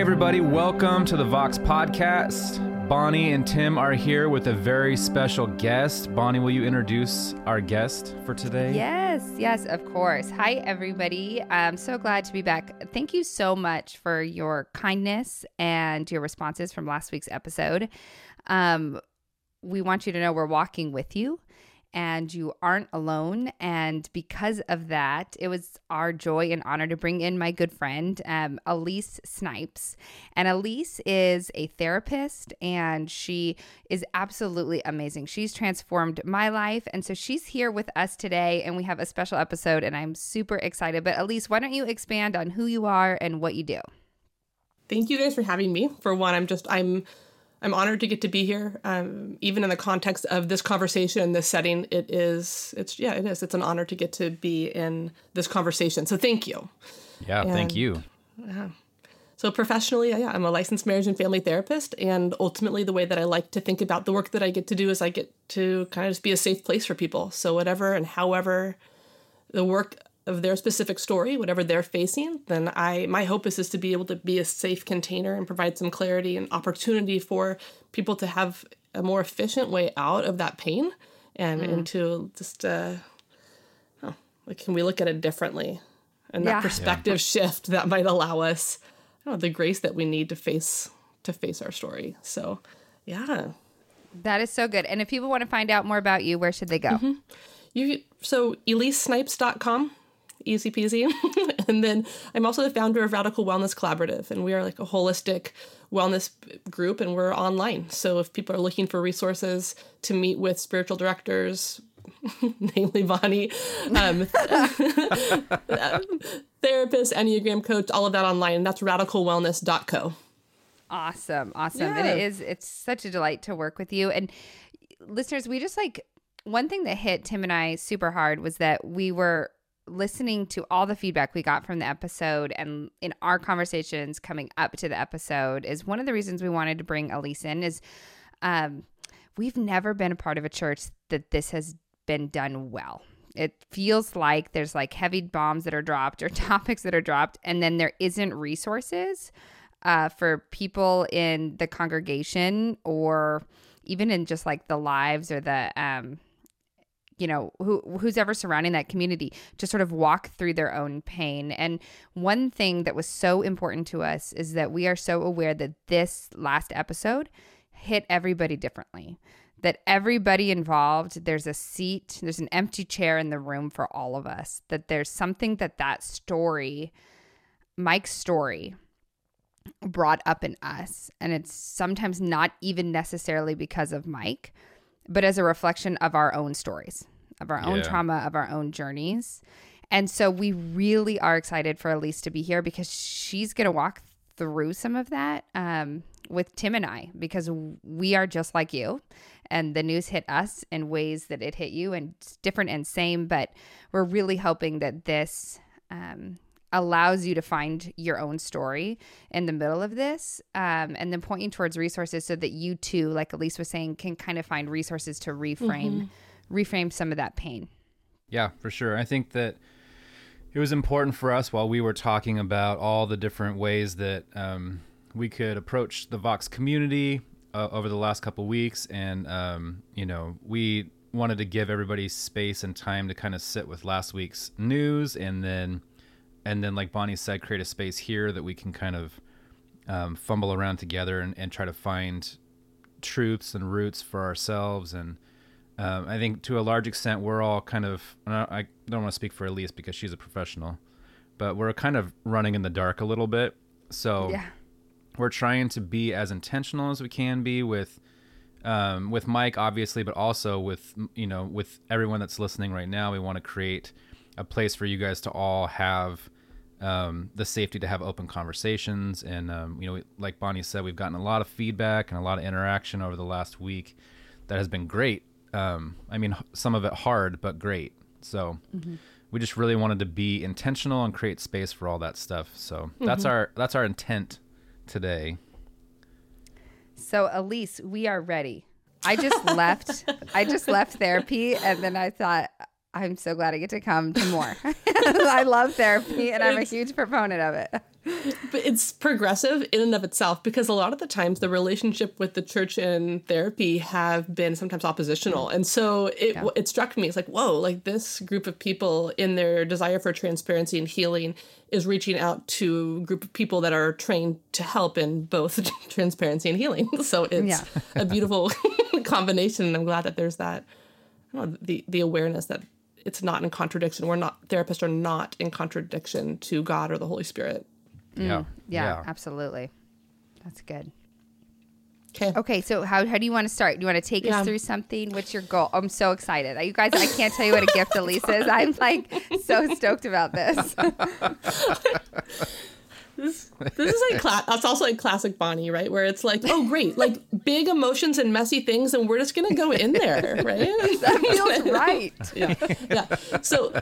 everybody. Welcome to the Vox Podcast. Bonnie and Tim are here with a very special guest. Bonnie, will you introduce our guest for today? Yes, yes, of course. Hi, everybody. I'm so glad to be back. Thank you so much for your kindness and your responses from last week's episode. Um, we want you to know we're walking with you and you aren't alone. And because of that, it was our joy and honor to bring in my good friend, um, Elise Snipes. And Elise is a therapist and she is absolutely amazing. She's transformed my life. And so she's here with us today, and we have a special episode, and I'm super excited. But Elise, why don't you expand on who you are and what you do? Thank you guys for having me. For one, I'm just, I'm, I'm honored to get to be here. Um, even in the context of this conversation, and this setting, it is, it's, yeah, it is. It's an honor to get to be in this conversation. So thank you. Yeah, and, thank you. Yeah. So professionally, yeah, I'm a licensed marriage and family therapist, and ultimately, the way that I like to think about the work that I get to do is I get to kind of just be a safe place for people. So whatever and however the work of their specific story, whatever they're facing, then I my hope is, is to be able to be a safe container and provide some clarity and opportunity for people to have a more efficient way out of that pain and mm. into just uh oh, like can we look at it differently and that yeah. perspective yeah. shift that might allow us know, the grace that we need to face to face our story. So yeah. That is so good. And if people want to find out more about you, where should they go? Mm-hmm. You so elisesnipes.com easy peasy. and then I'm also the founder of Radical Wellness Collaborative, and we are like a holistic wellness group, and we're online. So if people are looking for resources to meet with spiritual directors, namely Bonnie, um, therapist, Enneagram coach, all of that online, and that's radicalwellness.co. Awesome, awesome, yeah. and it is. It's such a delight to work with you, and listeners, we just like one thing that hit Tim and I super hard was that we were listening to all the feedback we got from the episode and in our conversations coming up to the episode is one of the reasons we wanted to bring Elise in is um, we've never been a part of a church that this has been done well. It feels like there's like heavy bombs that are dropped or topics that are dropped, and then there isn't resources uh, for people in the congregation or even in just like the lives or the um, you know who who's ever surrounding that community to sort of walk through their own pain. And one thing that was so important to us is that we are so aware that this last episode hit everybody differently that everybody involved there's a seat there's an empty chair in the room for all of us that there's something that that story mike's story brought up in us. And it's sometimes not even necessarily because of mike but as a reflection of our own stories, of our own yeah. trauma, of our own journeys. And so we really are excited for Elise to be here because she's going to walk through some of that um, with Tim and I because we are just like you. And the news hit us in ways that it hit you and different and same. But we're really hoping that this um, allows you to find your own story in the middle of this um, and then pointing towards resources so that you too like elise was saying can kind of find resources to reframe mm-hmm. reframe some of that pain. Yeah for sure. I think that it was important for us while we were talking about all the different ways that um, we could approach the vox community uh, over the last couple weeks. And um, you know we wanted to give everybody space and time to kind of sit with last week's news and then and then like bonnie said create a space here that we can kind of um, fumble around together and, and, try to find truths and roots for ourselves. And um, i think to a large extent we're all kind of i don't want to speak for elise because she's a professional but we're kind of running in the dark a little bit. So yeah. we're trying to be as intentional as we can be with um, with mike obviously but also with you know with everyone that's listening right now. We want to create a place for you guys to all have um, the safety to have open conversations. And, um, you know, like Bonnie said, we've gotten a lot of feedback and a lot of interaction over the last week that has been great. Um, I mean, some of it hard, but great. So mm-hmm. we just really wanted to be intentional and create space for all that stuff. So mm-hmm. that's our that's our intent today. So Elise, we are ready. I just left. I just left therapy, and then I thought I'm so glad I get to come to more. I love therapy and I'm a huge proponent of it. But it's progressive in and of itself because a lot of the times the relationship with the church and therapy have been sometimes oppositional. And so it yeah. it struck me it's like, whoa, like this group of people in their desire for transparency and healing is reaching out to a group of people that are trained to help in both transparency and healing. So it's yeah. a beautiful combination and I'm glad that there's that know, the the awareness that it's not in contradiction. We're not therapists are not in contradiction to God or the Holy Spirit. Mm, yeah. yeah. yeah, absolutely. That's good. Okay. Okay. So how, how do you want to start? Do you want to take yeah. us through something? What's your goal? I'm so excited. You guys, I can't tell you what a gift Elise is. I'm like so stoked about this. this, this is like cla- that's also like classic Bonnie, right? Where it's like, oh great, like big emotions and messy things, and we're just gonna go in there, right? that feels right. yeah, yeah. So,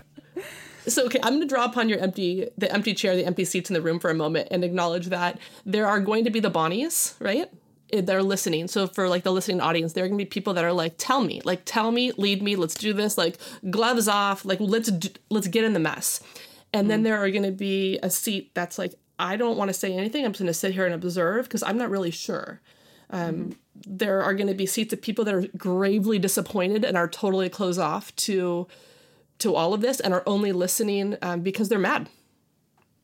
so okay, I'm gonna draw upon your empty, the empty chair, the empty seats in the room for a moment, and acknowledge that there are going to be the Bonnies, right? They're listening. So for like the listening audience, there are gonna be people that are like, "Tell me, like, tell me, lead me, let's do this, like, gloves off, like, let's do, let's get in the mess." And mm. then there are to be a seat that's like I don't want to say anything. I'm just going to sit here and observe because I'm not really sure. Um, mm-hmm. There are going to be seats of people that are gravely disappointed and are totally closed off to to all of this and are only listening um, because they're mad,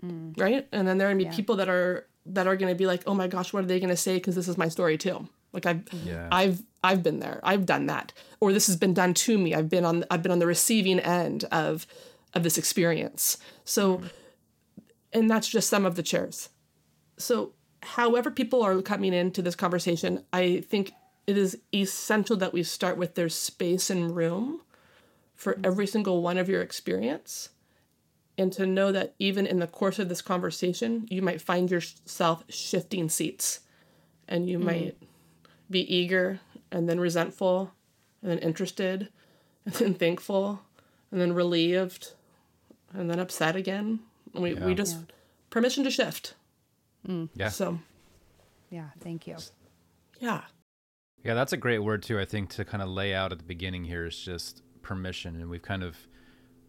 mm. right? And then there are going to be yeah. people that are that are going to be like, "Oh my gosh, what are they going to say?" Because this is my story too. Like I've yeah. I've I've been there. I've done that, or this has been done to me. I've been on I've been on the receiving end of of this experience. So. Mm and that's just some of the chairs. So, however, people are coming into this conversation, I think it is essential that we start with there's space and room for every single one of your experience. And to know that even in the course of this conversation, you might find yourself shifting seats and you mm. might be eager and then resentful and then interested and then thankful and then relieved and then upset again we yeah. we just yeah. permission to shift. Mm. Yeah. So. Yeah. Thank you. Yeah. Yeah, that's a great word too. I think to kind of lay out at the beginning here is just permission, and we've kind of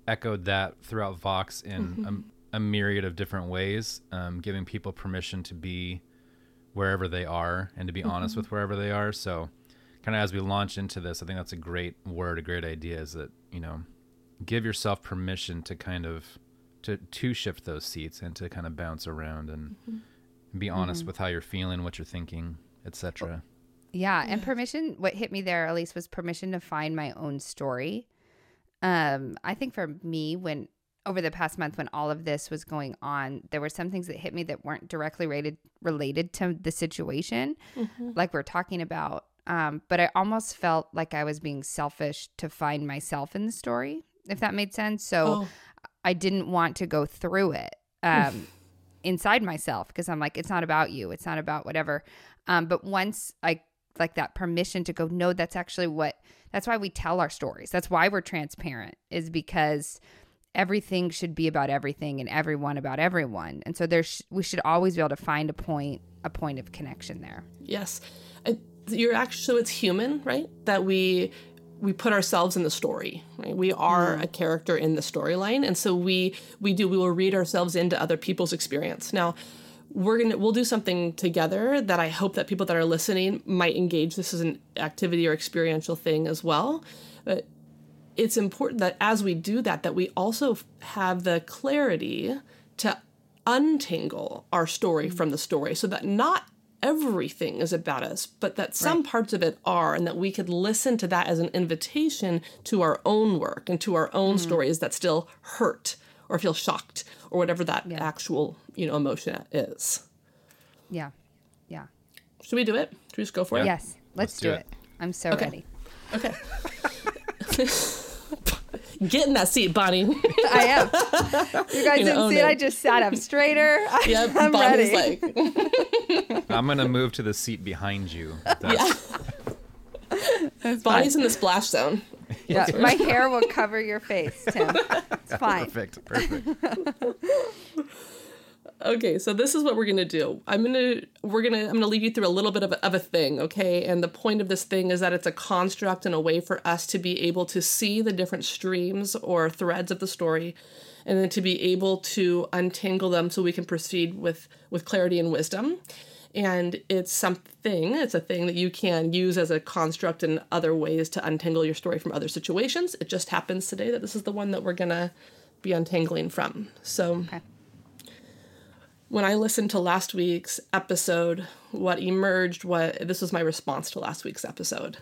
echoed that throughout Vox in mm-hmm. a, a, myriad of different ways, um, giving people permission to be wherever they are and to be mm-hmm. honest with wherever they are. So, kind of as we launch into this, I think that's a great word, a great idea. Is that you know, give yourself permission to kind of to to shift those seats and to kind of bounce around and mm-hmm. be honest mm-hmm. with how you're feeling, what you're thinking, etc. Yeah, and permission. What hit me there, Elise, was permission to find my own story. Um, I think for me, when over the past month, when all of this was going on, there were some things that hit me that weren't directly related related to the situation, mm-hmm. like we're talking about. Um, but I almost felt like I was being selfish to find myself in the story, if that made sense. So oh. I didn't want to go through it um, inside myself because I'm like, it's not about you. It's not about whatever. Um, but once I like that permission to go, no, that's actually what, that's why we tell our stories. That's why we're transparent, is because everything should be about everything and everyone about everyone. And so there's, we should always be able to find a point, a point of connection there. Yes. You're actually, so it's human, right? That we, we put ourselves in the story right we are mm. a character in the storyline and so we we do we will read ourselves into other people's experience now we're gonna we'll do something together that i hope that people that are listening might engage this is an activity or experiential thing as well but it's important that as we do that that we also have the clarity to untangle our story mm. from the story so that not everything is about us, but that some right. parts of it are, and that we could listen to that as an invitation to our own work and to our own mm. stories that still hurt or feel shocked or whatever that yeah. actual you know emotion is. Yeah, yeah. Should we do it? Should we just go for it? Yes, let's, let's do, do it. it. I'm so okay. ready. Okay. Get in that seat, Bonnie. I am. You guys didn't see it. it. I just sat up straighter. Yep, I'm Bonnie's ready. like. I'm gonna move to the seat behind you. Yeah. That's Bonnie's fine. in the splash zone. Yeah, my hair will cover your face, Tim. It's fine. Perfect. Perfect. Okay, so this is what we're gonna do. I'm gonna we're gonna I'm gonna lead you through a little bit of a, of a thing, okay? And the point of this thing is that it's a construct and a way for us to be able to see the different streams or threads of the story, and then to be able to untangle them so we can proceed with with clarity and wisdom. And it's something, it's a thing that you can use as a construct in other ways to untangle your story from other situations. It just happens today that this is the one that we're gonna be untangling from. So. Okay when I listened to last week's episode, what emerged what this was my response to last week's episode.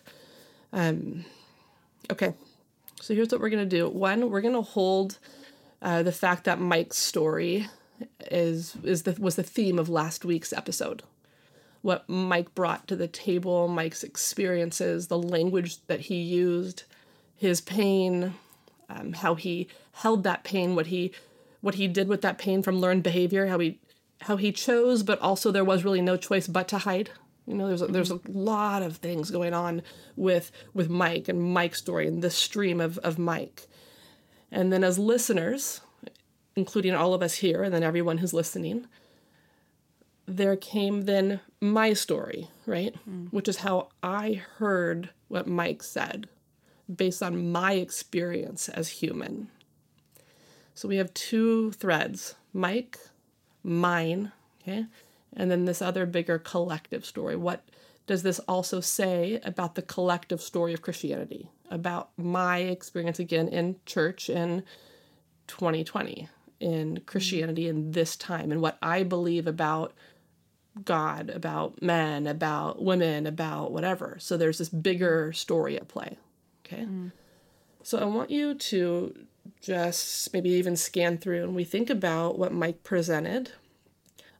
Um, okay, so here's what we're gonna do. One, we're gonna hold uh, the fact that Mike's story is is the was the theme of last week's episode. What Mike brought to the table, Mike's experiences, the language that he used, his pain, um, how he held that pain, what he what he did with that pain from learned behavior, how he how he chose, but also there was really no choice but to hide. You know, there's a, there's a lot of things going on with with Mike and Mike's story and this stream of of Mike. And then as listeners, including all of us here and then everyone who's listening, there came then my story, right? Mm. Which is how I heard what Mike said based on my experience as human. So we have two threads Mike mine, okay? And then this other bigger collective story. What does this also say about the collective story of Christianity? About my experience again in church in 2020, in Christianity in this time, and what I believe about God, about men, about women, about whatever. So there's this bigger story at play. Okay. Mm. So I want you to just maybe even scan through and we think about what Mike presented,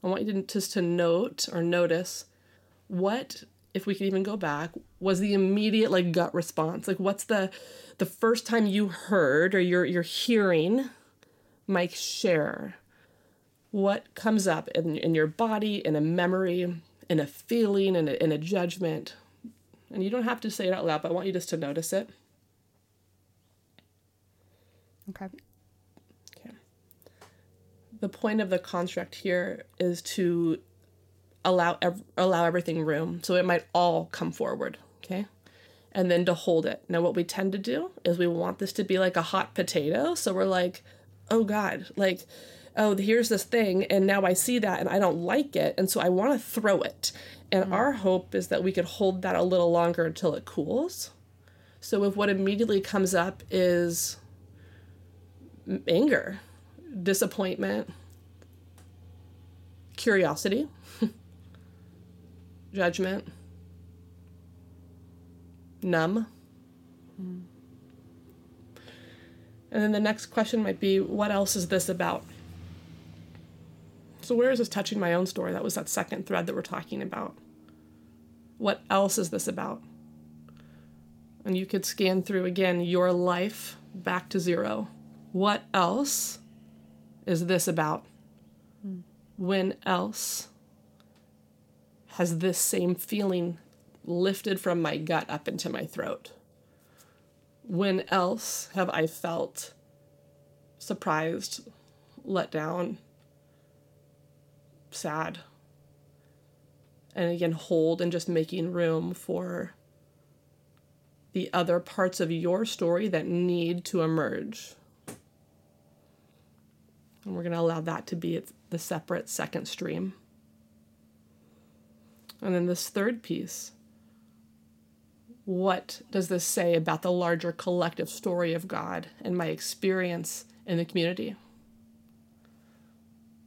I want you to just to note or notice what, if we could even go back, was the immediate like gut response. Like what's the the first time you heard or you're you're hearing Mike share what comes up in, in your body, in a memory, in a feeling, in a, in a judgment. And you don't have to say it out loud, but I want you just to notice it. Okay. Okay. The point of the construct here is to allow ev- allow everything room, so it might all come forward. Okay. And then to hold it. Now, what we tend to do is we want this to be like a hot potato. So we're like, oh God, like, oh, here's this thing. And now I see that and I don't like it. And so I want to throw it. And mm-hmm. our hope is that we could hold that a little longer until it cools. So if what immediately comes up is anger, disappointment, curiosity, judgment, numb. Mm. And then the next question might be what else is this about? So, where is this touching my own story? That was that second thread that we're talking about. What else is this about? And you could scan through again your life back to zero what else is this about? Mm. When else has this same feeling lifted from my gut up into my throat? When else have I felt surprised, let down, sad? And again, hold and just making room for the other parts of your story that need to emerge. And we're going to allow that to be the separate second stream. And then this third piece what does this say about the larger collective story of God and my experience in the community?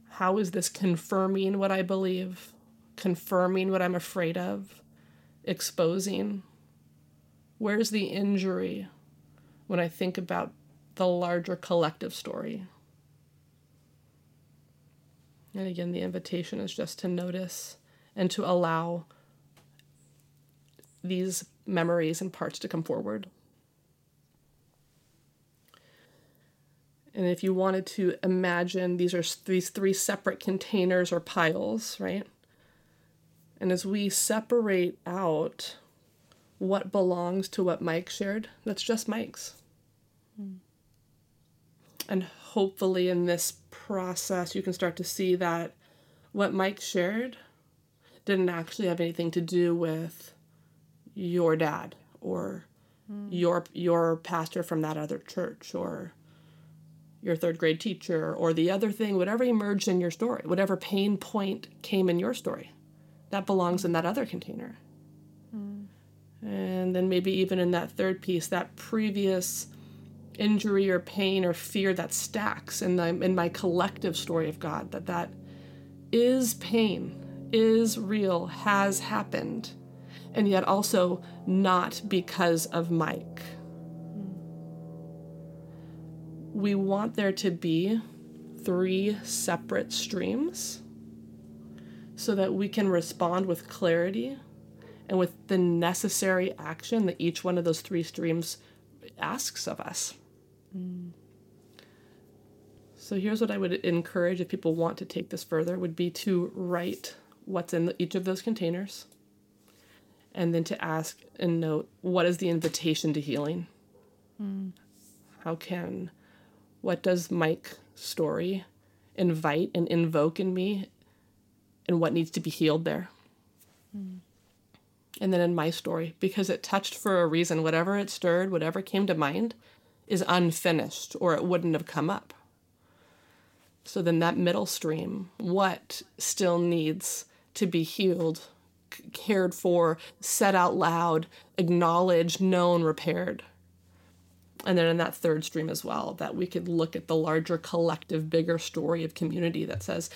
How is this confirming what I believe, confirming what I'm afraid of, exposing? Where's the injury when I think about the larger collective story? And again, the invitation is just to notice and to allow these memories and parts to come forward. And if you wanted to imagine these are these three separate containers or piles, right? And as we separate out what belongs to what Mike shared, that's just Mike's. Mm. And hopefully, in this process, you can start to see that what Mike shared didn't actually have anything to do with your dad or mm. your your pastor from that other church or your third grade teacher or the other thing whatever emerged in your story whatever pain point came in your story that belongs in that other container mm. and then maybe even in that third piece that previous injury or pain or fear that stacks in the in my collective story of God that that is pain is real has happened and yet also not because of Mike we want there to be three separate streams so that we can respond with clarity and with the necessary action that each one of those three streams asks of us. Mm. So here's what I would encourage if people want to take this further would be to write what's in each of those containers and then to ask and note what is the invitation to healing? Mm. How can what does Mike's story invite and invoke in me and what needs to be healed there? Mm. And then in my story, because it touched for a reason, whatever it stirred, whatever came to mind, is unfinished or it wouldn't have come up. So then that middle stream, what still needs to be healed, cared for, said out loud, acknowledged, known, repaired. And then in that third stream as well, that we could look at the larger collective, bigger story of community that says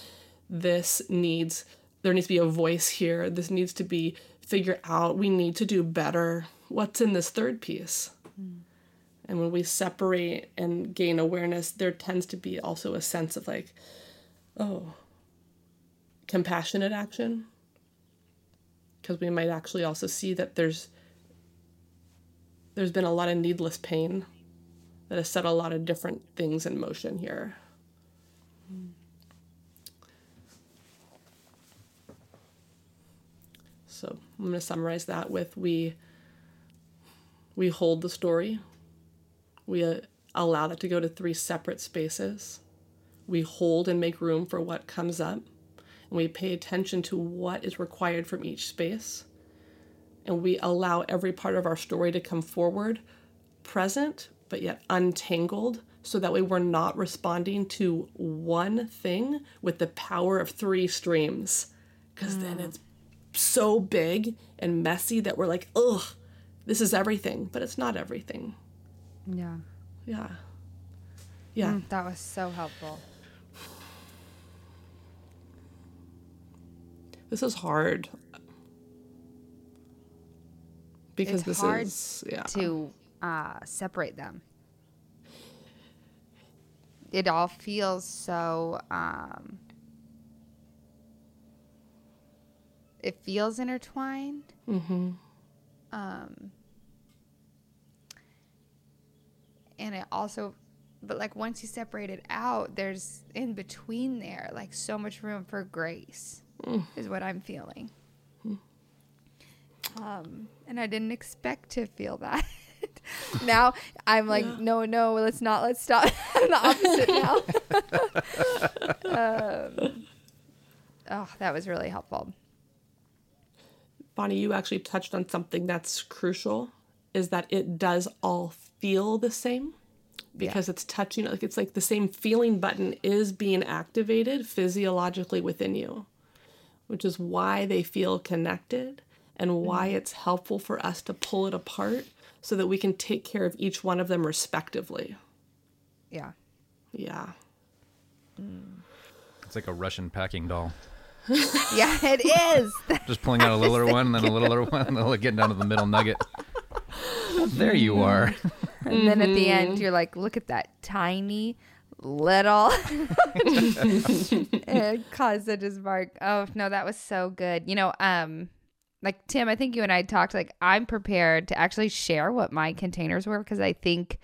this needs, there needs to be a voice here. This needs to be figured out. We need to do better. What's in this third piece? Mm. And when we separate and gain awareness, there tends to be also a sense of like, oh, compassionate action. Because we might actually also see that there's there's been a lot of needless pain that has set a lot of different things in motion here. So I'm going to summarize that with we we hold the story we uh, allow that to go to three separate spaces. We hold and make room for what comes up. And we pay attention to what is required from each space. And we allow every part of our story to come forward, present, but yet untangled, so that way we're not responding to one thing with the power of three streams. Because mm. then it's so big and messy that we're like, ugh, this is everything. But it's not everything. Yeah. Yeah. Yeah. Mm, that was so helpful. This is hard. Because it's this hard is yeah. to uh, separate them. It all feels so um, it feels intertwined. Mm-hmm. Um, and it also but like once you separate it out there's in between there like so much room for grace mm. is what i'm feeling mm. um and i didn't expect to feel that now i'm like yeah. no no let's not let's stop i'm the opposite now um, oh that was really helpful bonnie you actually touched on something that's crucial is that it does all feel the same because yeah. it's touching like it's like the same feeling button is being activated physiologically within you which is why they feel connected and why mm. it's helpful for us to pull it apart so that we can take care of each one of them respectively. Yeah. Yeah. Mm. it's like a russian packing doll. Yeah it is. Just pulling out a littler one and then a littler one and then getting down to the middle nugget there you are. And mm-hmm. then at the end, mm-hmm. you're like, look at that tiny little. it caused such a spark. Oh no, that was so good. You know, um, like Tim, I think you and I talked. Like, I'm prepared to actually share what my containers were because I think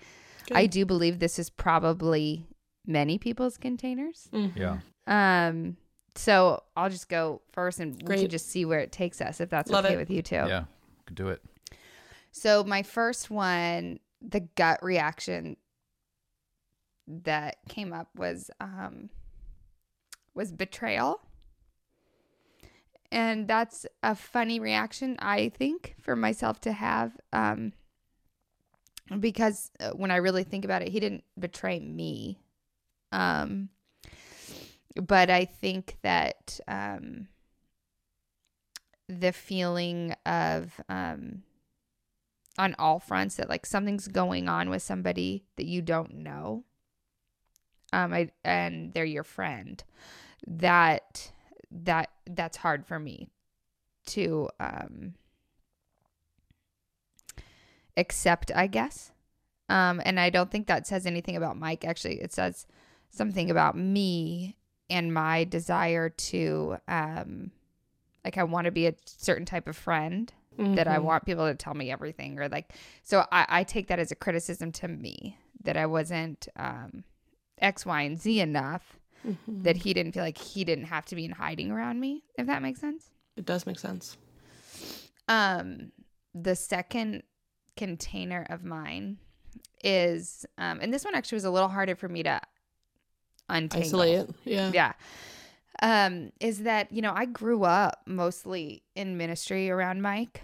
good. I do believe this is probably many people's containers. Mm-hmm. Yeah. Um. So I'll just go first, and Great. we can just see where it takes us if that's Love okay it. with you too. Yeah, could do it. So my first one, the gut reaction that came up was um was betrayal. And that's a funny reaction, I think, for myself to have. Um, because uh, when I really think about it, he didn't betray me. Um, but I think that um, the feeling of um, on all fronts that like something's going on with somebody that you don't know, um, I, and they're your friend, that that that's hard for me to um accept, I guess. Um, and I don't think that says anything about Mike. Actually, it says something about me and my desire to, um, like, I want to be a certain type of friend mm-hmm. that I mm-hmm. want people to tell me everything, or like, so I, I take that as a criticism to me that I wasn't um, X, Y, and Z enough mm-hmm. that he didn't feel like he didn't have to be in hiding around me, if that makes sense. It does make sense. Um, the second container of mine is, um, and this one actually was a little harder for me to untangle. Isolate it. Yeah. Yeah. Um, is that, you know, I grew up mostly in ministry around Mike.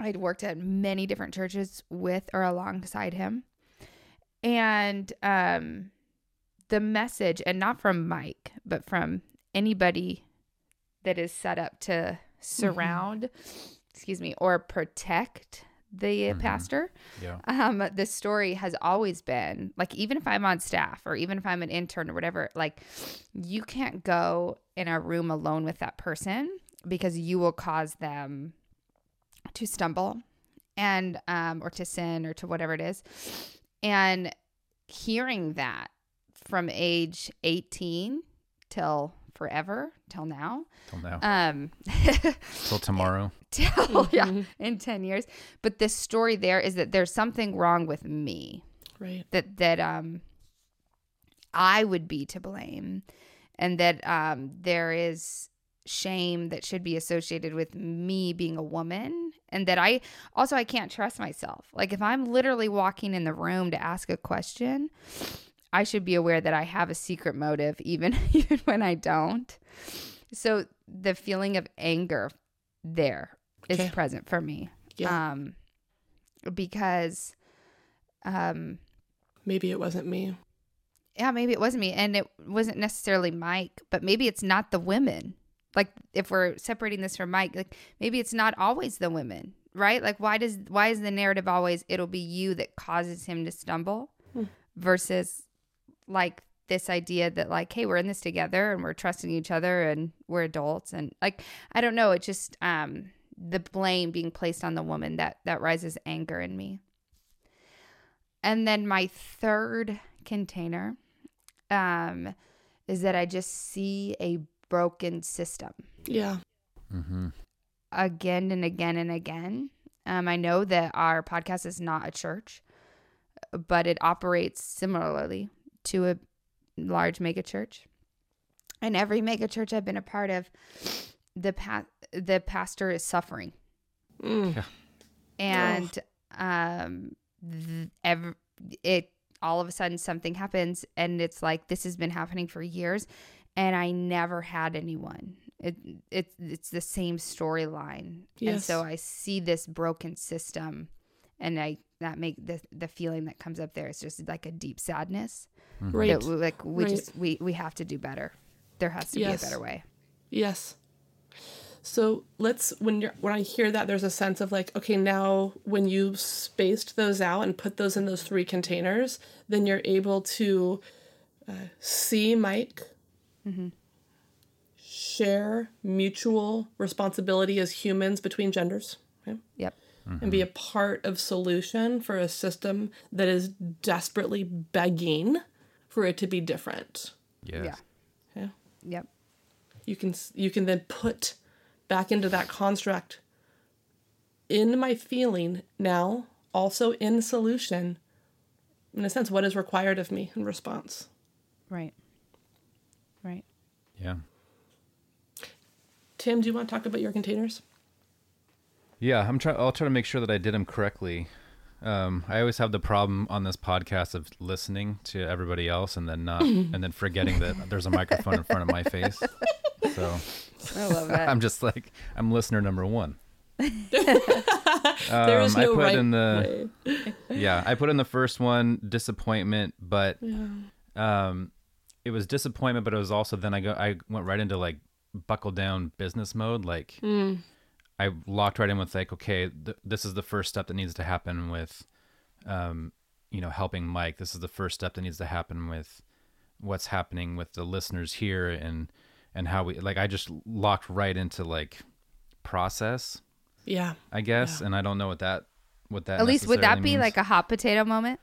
I'd worked at many different churches with or alongside him. And um, the message, and not from Mike, but from anybody that is set up to mm-hmm. surround, mm-hmm. excuse me, or protect the mm-hmm. pastor. Yeah. Um, the story has always been like, even if I'm on staff or even if I'm an intern or whatever, like, you can't go in a room alone with that person because you will cause them to stumble and um or to sin or to whatever it is. And hearing that from age 18 till forever till now till now. um till tomorrow. till yeah mm-hmm. in 10 years. But the story there is that there's something wrong with me. Right. That that um i would be to blame. And that um there is shame that should be associated with me being a woman and that I also I can't trust myself. Like if I'm literally walking in the room to ask a question, I should be aware that I have a secret motive even even when I don't. So the feeling of anger there is okay. present for me. Yeah. Um because um maybe it wasn't me. Yeah, maybe it wasn't me and it wasn't necessarily Mike, but maybe it's not the women. Like if we're separating this from Mike, like maybe it's not always the women, right? Like why does why is the narrative always it'll be you that causes him to stumble hmm. versus like this idea that like hey we're in this together and we're trusting each other and we're adults and like i don't know it just um the blame being placed on the woman that that rises anger in me and then my third container um is that i just see a broken system yeah mm-hmm. again and again and again um i know that our podcast is not a church but it operates similarly to a large megachurch. And every megachurch I've been a part of, the pa- the pastor is suffering. Mm. Yeah. And um th- ev- it all of a sudden something happens and it's like this has been happening for years and I never had anyone. It it's it's the same storyline. Yes. And so I see this broken system and I that make the the feeling that comes up there is just like a deep sadness. Mm-hmm. Right. That like we right. just we we have to do better. There has to yes. be a better way. Yes. So let's when you're when I hear that there's a sense of like okay now when you spaced those out and put those in those three containers then you're able to uh, see Mike mm-hmm. share mutual responsibility as humans between genders. Okay? Yep mm-hmm. and be a part of solution for a system that is desperately begging for it to be different. Yes. Yeah. Yeah. Yep. You can you can then put back into that construct in my feeling now, also in solution, in a sense, what is required of me in response. Right. Yeah. Tim, do you want to talk about your containers? Yeah, I'm trying. I'll try to make sure that I did them correctly. Um, I always have the problem on this podcast of listening to everybody else and then not, and then forgetting that there's a microphone in front of my face. So I love that. I'm just like I'm listener number one. there is Um, I no put right in the way. yeah, I put in the first one disappointment, but um, it was disappointment, but it was also then I go I went right into like buckle down business mode. Like I locked right in with like, okay, th- this is the first step that needs to happen with, um, you know, helping Mike. This is the first step that needs to happen with what's happening with the listeners here and and how we like. I just locked right into like process, Yeah, I guess, and I don't know what that what that Elise would that necessarily be means. like a hot potato moment?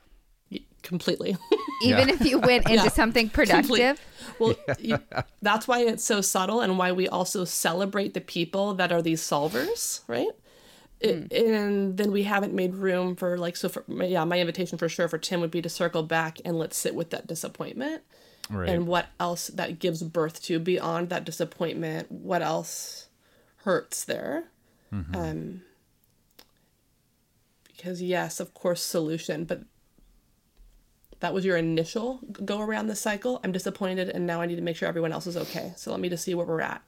Y- completely. Even if you went into Yeah. something Complete. productive? Well, you, that's why it's so subtle and why we also celebrate the people that are these solvers, right? It, and then we haven't made room for like so for yeah my invitation for sure for tim would be to circle back and let's sit with that disappointment right. and what else that gives birth to beyond that disappointment what else hurts there um because yes of course solution but that was your initial go around the cycle. I'm disappointed and now i need to make sure everyone else is okay. So let me just see where we're at.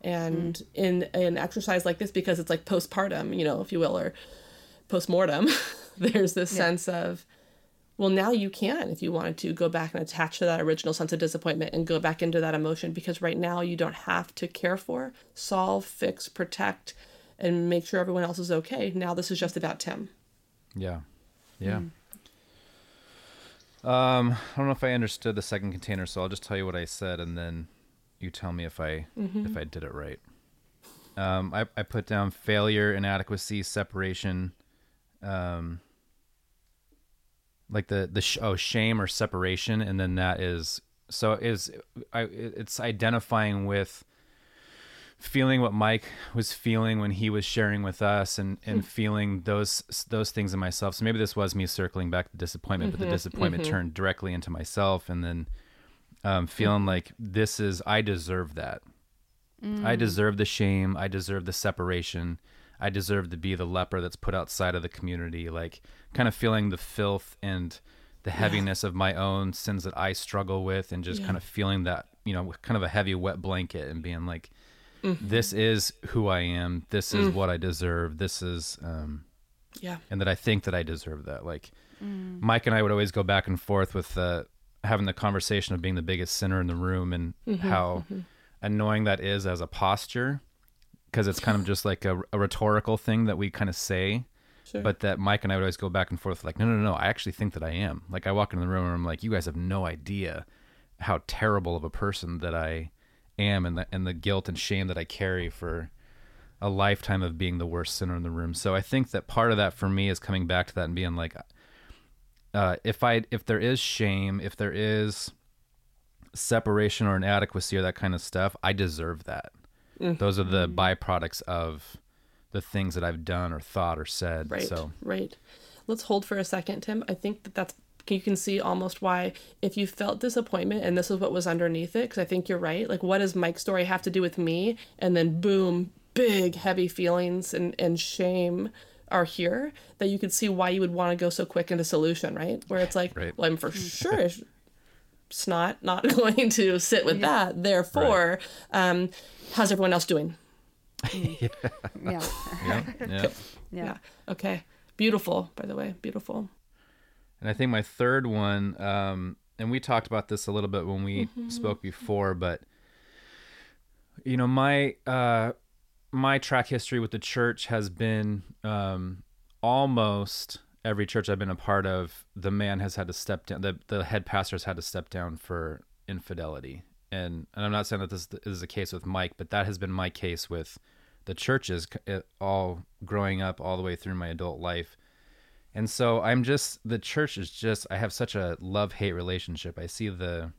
And hmm. in an exercise like this because it's like postpartum you know if you will or postmortem there's this sense of well now you can if you wanted to go back and attach to that original sense of disappointment and go back into that emotion because right now you don't have to care for solve fix protect and make sure everyone else is okay. Now this is just about tim. Yeah. Yeah. Hmm. Um, I don't know if I understood the second container, so I'll just tell you what I said and then you tell me if I if I did it right. Um, I, I put down failure, inadequacy, separation, um, like the the sh- oh shame or separation, and then that is so is I it's identifying with feeling what Mike was feeling when he was sharing with us and and hmm. feeling those those things in myself. So maybe this was me circling back to disappointment, but the mm-hmm. disappointment mm-hmm. turned directly into myself and then um, hmm. feeling like this is I deserve that. I mm. deserve the shame, I deserve the separation. I deserve to be the leper that's put outside of the community, like kind of feeling the filth and the heaviness of my own sins that I struggle with and just kind of feeling that, you know, kind of a heavy wet blanket and being like Mm-hmm. this is who I am. This is mm. what I deserve. This is, um, yeah and that I think that I deserve that. Like mm. Mike and I would always go back and forth with uh, having the conversation of being the biggest sinner in the room and mm-hmm, how mm-hmm. annoying that is as a posture because it's kind of just like a, a rhetorical thing that we kind of say. Sure. But that Mike and I would always go back and forth like, no, no, no, I actually think that I am. Like I walk into the room and I'm like, you guys have no idea how terrible of a person that I am and the and the guilt and shame that I carry for a lifetime of being the worst sinner in the room. So I think that part of that for me is coming back to that and being like, uh, if I if there is shame, if there is separation or inadequacy or that kind of stuff, I deserve that. Those are the byproducts of the things that I've done or thought or said. Right. So Right. Let's hold for a second, Tim. I think that that's you can see almost why if you felt disappointment and this is what was underneath it because I think you're right. Like what does Mike's story have to do with me? And then boom, big heavy feelings and and shame are here that you could see why you would want to go so quick into solution, right? Where it's like, Right. well, I'm for sure snot not going to sit with that. Therefore, um, how's everyone else doing? Yeah. yeah, yeah. Yeah. Okay. Beautiful, by the way. Beautiful. And I think my third one, um, and we talked about this a little bit when we spoke before, but you know, my uh, my track history with the church has been um, almost every church I've been a part of. The man has had to step down. The the head pastor has had to step down for infidelity, and and I'm not saying that this is the case with Mike, but that has been my case with the churches all growing up all the way through my adult life. And so I'm just the church is just I have such a love hate relationship. I see the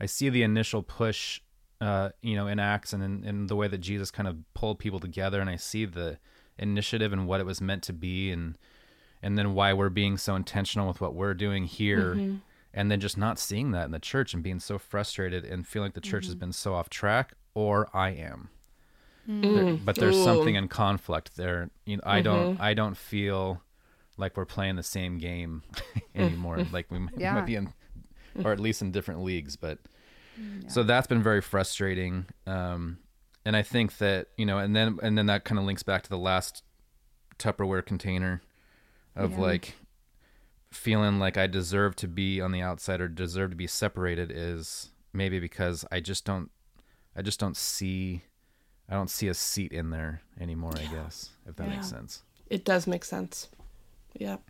I see the initial push uh, you know, in Acts and in, in the way that Jesus kind of pulled people together and I see the initiative and what it was meant to be and and then why we're being so intentional with what we're doing here mm-hmm. and then just not seeing that in the church and being so frustrated and feeling like the church has mm-hmm. been so off track or I am. Mm. There- but there's mm. Ooh. something in conflict there. You know, I don't mm-hmm. I don't feel like we're playing the same game anymore. like we might, Yeah. might be in, or at least in different leagues. But So that's been very frustrating. Um, and I think that you know, and then and then that kind of links back to the last Tupperware container of Yeah. like feeling like I deserve to be on the outside or deserve to be separated is maybe because I just don't I just don't see I don't see a seat in there anymore, I guess, if that makes sense. It does make sense. Yep.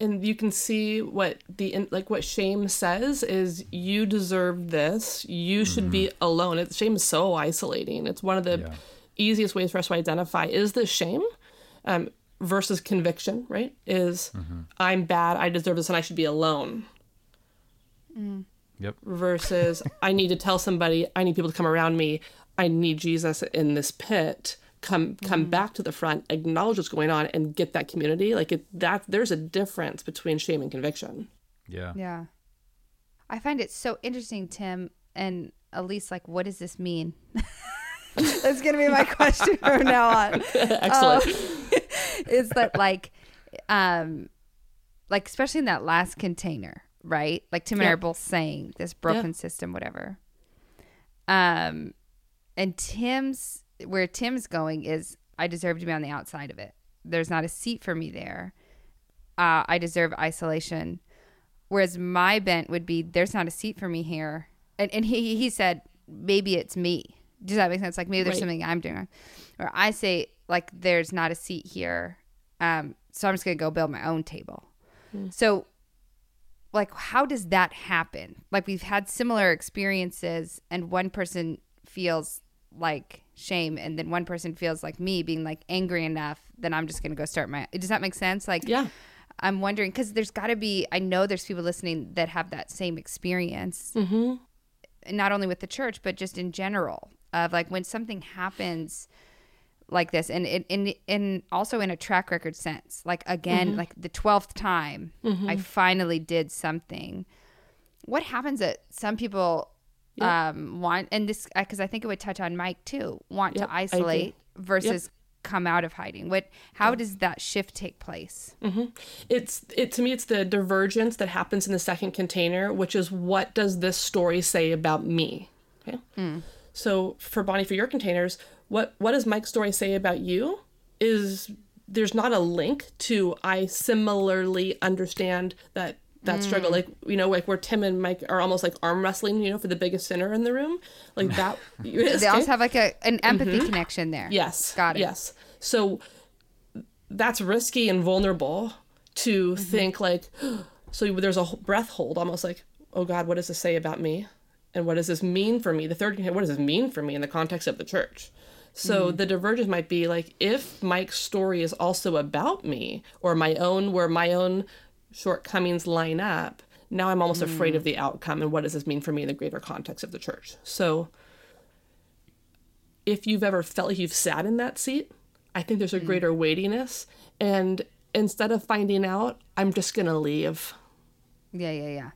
And you can see what the in- like what shame says is you deserve this. You should be mm-hmm. alone. It, shame is so isolating. It's one of the Yeah. easiest ways for us to identify is this shame um, versus conviction. Right? Is mm-hmm. I'm bad. I deserve this, and I should be alone. Mm. Yep. Versus I need to tell somebody. I need people to come around me. I need Jesus in this pit. Come come back to the front, acknowledge what's going on, and get that community. Like it, that. There's a difference between shame and conviction. Yeah. Yeah. I find it so interesting, Tim and Elise. Like, what does this mean? That's gonna be my question from now on. Excellent. Is that like, um, like especially in that last container, right? Like Tim and I are both saying this broken system, whatever. Um, and Tim's where Tim's going is I deserve to be on the outside of it. There's not a seat for me there. Uh, I deserve isolation. Whereas my bent would be there's not a seat for me here. And and he he said maybe it's me. Does that make sense? Like maybe there's Right. something I'm doing. wrong. Or I say like there's not a seat here. Um, so I'm just gonna go build my own table. So like how does that happen? Like we've had similar experiences and one person feels like shame and then one person feels like me being like angry enough then I'm just to go start my Does that make sense? Like Yeah. I'm wondering cuz there's got to be I know there's people listening that have that same experience. Mhm. Not only with the church but just in general of like when something happens like this and in in, in also in a track record sense like again like the 12th time i finally did something what happens that some people um want and this because i think it would touch on mike too want Yep, to isolate versus come out of hiding. What how does that shift take place? It's it to me it's the divergence that happens in the second container which is what does this story say about me? Okay. So for bonnie for your containers what what does mike's story say about you is there's not a link to i similarly understand that that struggle. Like you know like where tim and mike are almost like arm wrestling you know for the biggest sinner in the room. Like that they also have like a an empathy connection there. Yes. got it. Yes. So that's risky and vulnerable to Mm-hmm. think like so there's a breath hold almost like oh god what does this say about me? And what does this mean for me? The third what does this mean for me in the context of the church? So Mm-hmm. the divergence might be like if mike's story is also about me or my own where my own shortcomings line up now i'm almost afraid Mm. of the outcome and what does this mean for me in the greater context of the church so if you've ever felt like you've sat in that seat, I think there's a greater weightiness. And instead of finding out, I'm just going to leave. yeah yeah yeah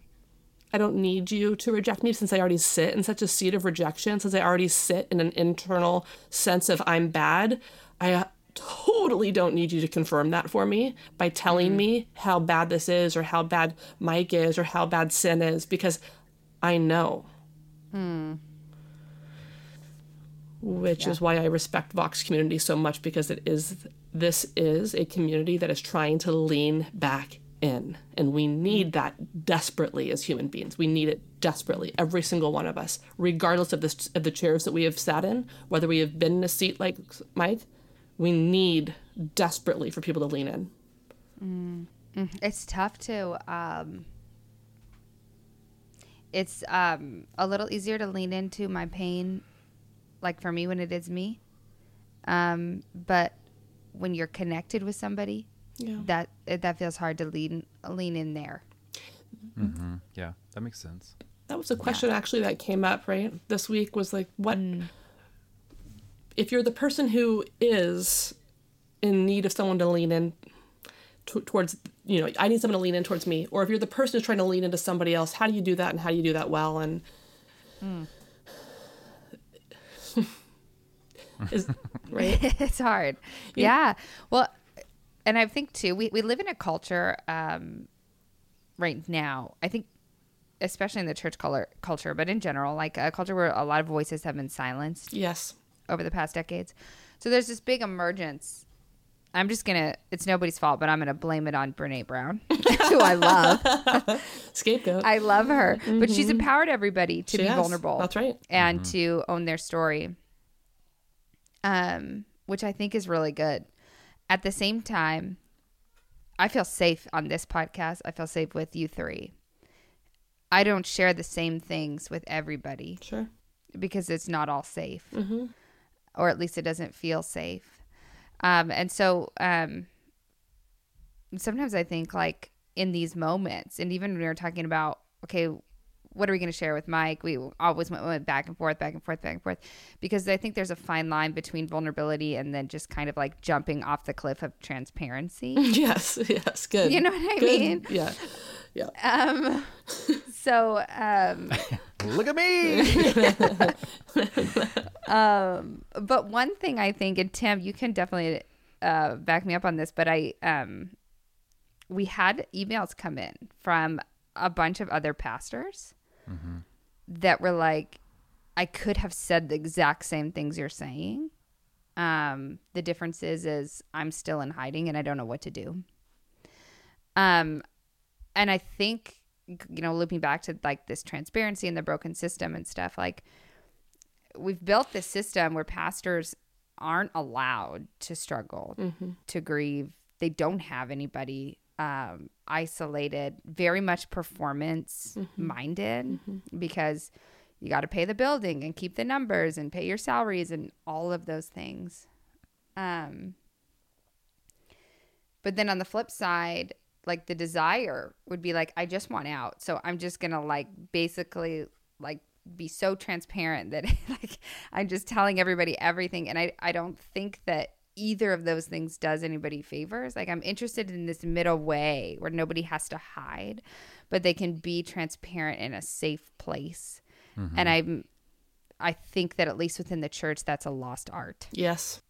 I don't need you to reject me since I already sit in such a seat of rejection, since I already sit in an internal sense of I'm bad. I totally don't need you to confirm that for me by telling mm-hmm. me how bad this is or how bad Mike is or how bad sin is because I know. Hmm. Which is why I respect Vox community so much because it is this is a community that is trying to lean back in and we need that desperately as human beings. We need it desperately every single one of us regardless of the of the chairs that we have sat in, whether we have been in a seat like Mike, we need desperately for people to lean in. It's tough to um it's um a little easier to lean into my pain like for me when it is me. Um but when you're connected with somebody, Yeah. that it- that feels hard to lean lean in there. Yeah, that makes sense. That was a question actually that came up, right? This week was like, what if you're the person who is in need of someone to lean in t- towards, you know, I need someone to lean in towards me, or if you're the person who's trying to lean into somebody else, how do you do that and how do you do that well? And is right? it's hard. Yeah. Well, and I think too, we, we live in a culture um, right now. I think especially in the church color, culture, but in general, like a culture where a lot of voices have been silenced Yes. Over the past decades. So there's this big emergence. I'm just gonna. It's nobody's fault, but I'm gonna blame it on Brene Brown, who I love. Scapegoat. I love her, but she's mm-hmm. empowered everybody to She be has. vulnerable. That's right. and mm-hmm. to own their story. Um, which I think is really good. At the same time, I feel safe on this podcast. I feel safe with you three. I don't share the same things with everybody Sure. because it's not all safe, mm-hmm. Or at least it doesn't feel safe. Um, and so um, sometimes I think like in these moments, and even when we were talking about, okay, what are we going to share with Mike? We always went, went back and forth, back and forth, back and forth, because I think there's a fine line between vulnerability and then just kind of like jumping off the cliff of transparency. Yes. Yes. Good. You know what I Good. mean? Yeah. Yeah. Um, so um, Look at me. Um, but one thing I think, and Tim, you can definitely uh, back me up on this, but I, um, we had emails come in from a bunch of other pastors that were like, I could have said the exact same things you're saying. Um, the difference is, is I'm still in hiding and I don't know what to do. Um, and I think, you know, looping back to like this transparency and the broken system and stuff, like we've built this system where pastors aren't allowed to struggle, to grieve. They don't have anybody um, isolated, very much performance minded because you got to pay the building and keep the numbers and pay your salaries and all of those things. Um, but then on the flip side, like the desire would be like, I just want out. So I'm just going to like basically like be so transparent that like I'm just telling everybody everything. And I, I don't think that either of those things does anybody favors. Like I'm interested in this middle way where nobody has to hide, but they can be transparent in a safe place. And I'm I think that at least within the church that's a lost art Yes.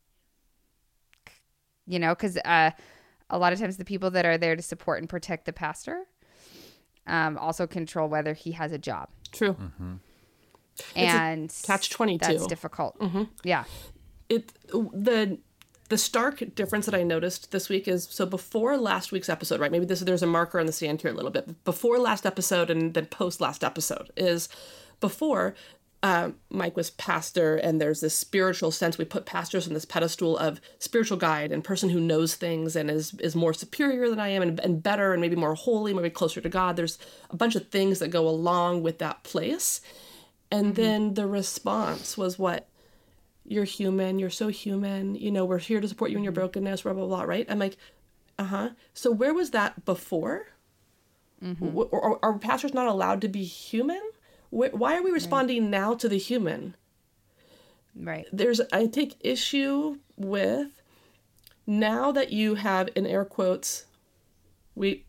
you know, because uh, a lot of times the people that are there to support and protect the pastor um, also control whether he has a job, True. and catch 22. That's difficult. Yeah, it the the stark difference that I noticed this week is so before last week's episode, right? Maybe this there's a marker on the sand here a little bit. Before last episode and then post last episode is before uh, Mike was pastor, and there's this spiritual sense. We put pastors on this pedestal of spiritual guide and person who knows things and is is more superior than I am and, and better and maybe more holy, maybe closer to God. There's a bunch of things that go along with that place. And then the response was what? You're human. You're so human. You know, we're here to support you in your brokenness, blah, blah, blah, right? I'm like, uh huh. So where was that before? Or are pastors not allowed to be human? Wh- Why are we responding now to the human? right. There's, I take issue with now that you have, in air quotes, we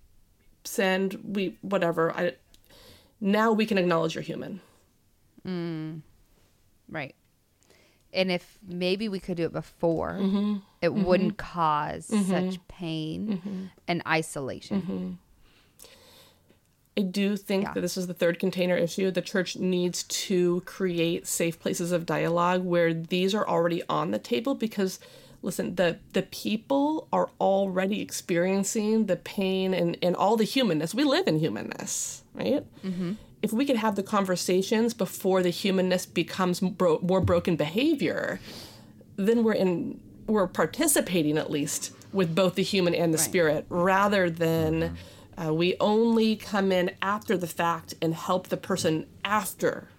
send, we, whatever, I, now we can acknowledge you're human. Right. And if maybe we could do it before, Mm-hmm. it wouldn't cause such pain Mm-hmm. and isolation. I do think Yeah. that this is the third container issue. The church needs to create safe places of dialogue where these are already on the table because listen, the the people are already experiencing the pain and, and all the humanness. We live in humanness, right? Mm-hmm. If we could have the conversations before the humanness becomes bro- more broken behavior, then we're in we're participating at least with both the human and the spirit rather than mm-hmm. Uh, we only come in after the fact and help the person after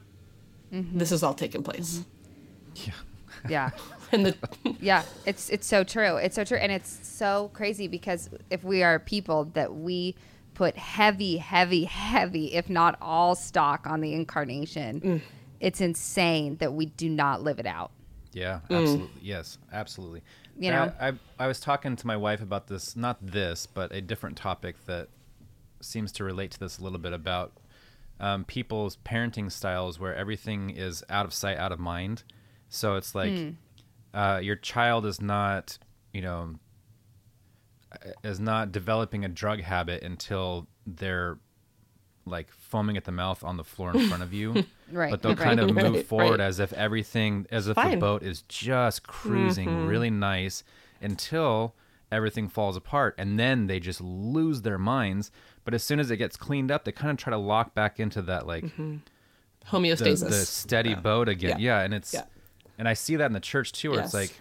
mm-hmm. this has all taken place mm-hmm. Yeah. and the Yeah, it's it's so true. It's so true, and it's so crazy because if we are people that we put heavy, heavy, heavy, if not all stock on the incarnation, mm. it's insane that we do not live it out. Yeah, mm. absolutely. Yes, absolutely. You And know? I, I I was talking to my wife about this, not this, but a different topic that seems to relate to this a little bit about um, people's parenting styles, where everything is out of sight, out of mind. So it's like Hmm. uh, your child is not, you know, is not developing a drug habit until they're like foaming at the mouth on the floor in front of you. right. But they'll right. kind of move Right, forward right. as if everything, as if Fine. the boat is just cruising Mm-hmm. really nice until everything falls apart. And then they just lose their minds. But as soon as it gets cleaned up, they kind of try to lock back into that, like, mm-hmm. the, Homeostasis. the steady boat again. Yeah. Yeah. And it's, Yeah. and I see that in the church too, where it's like,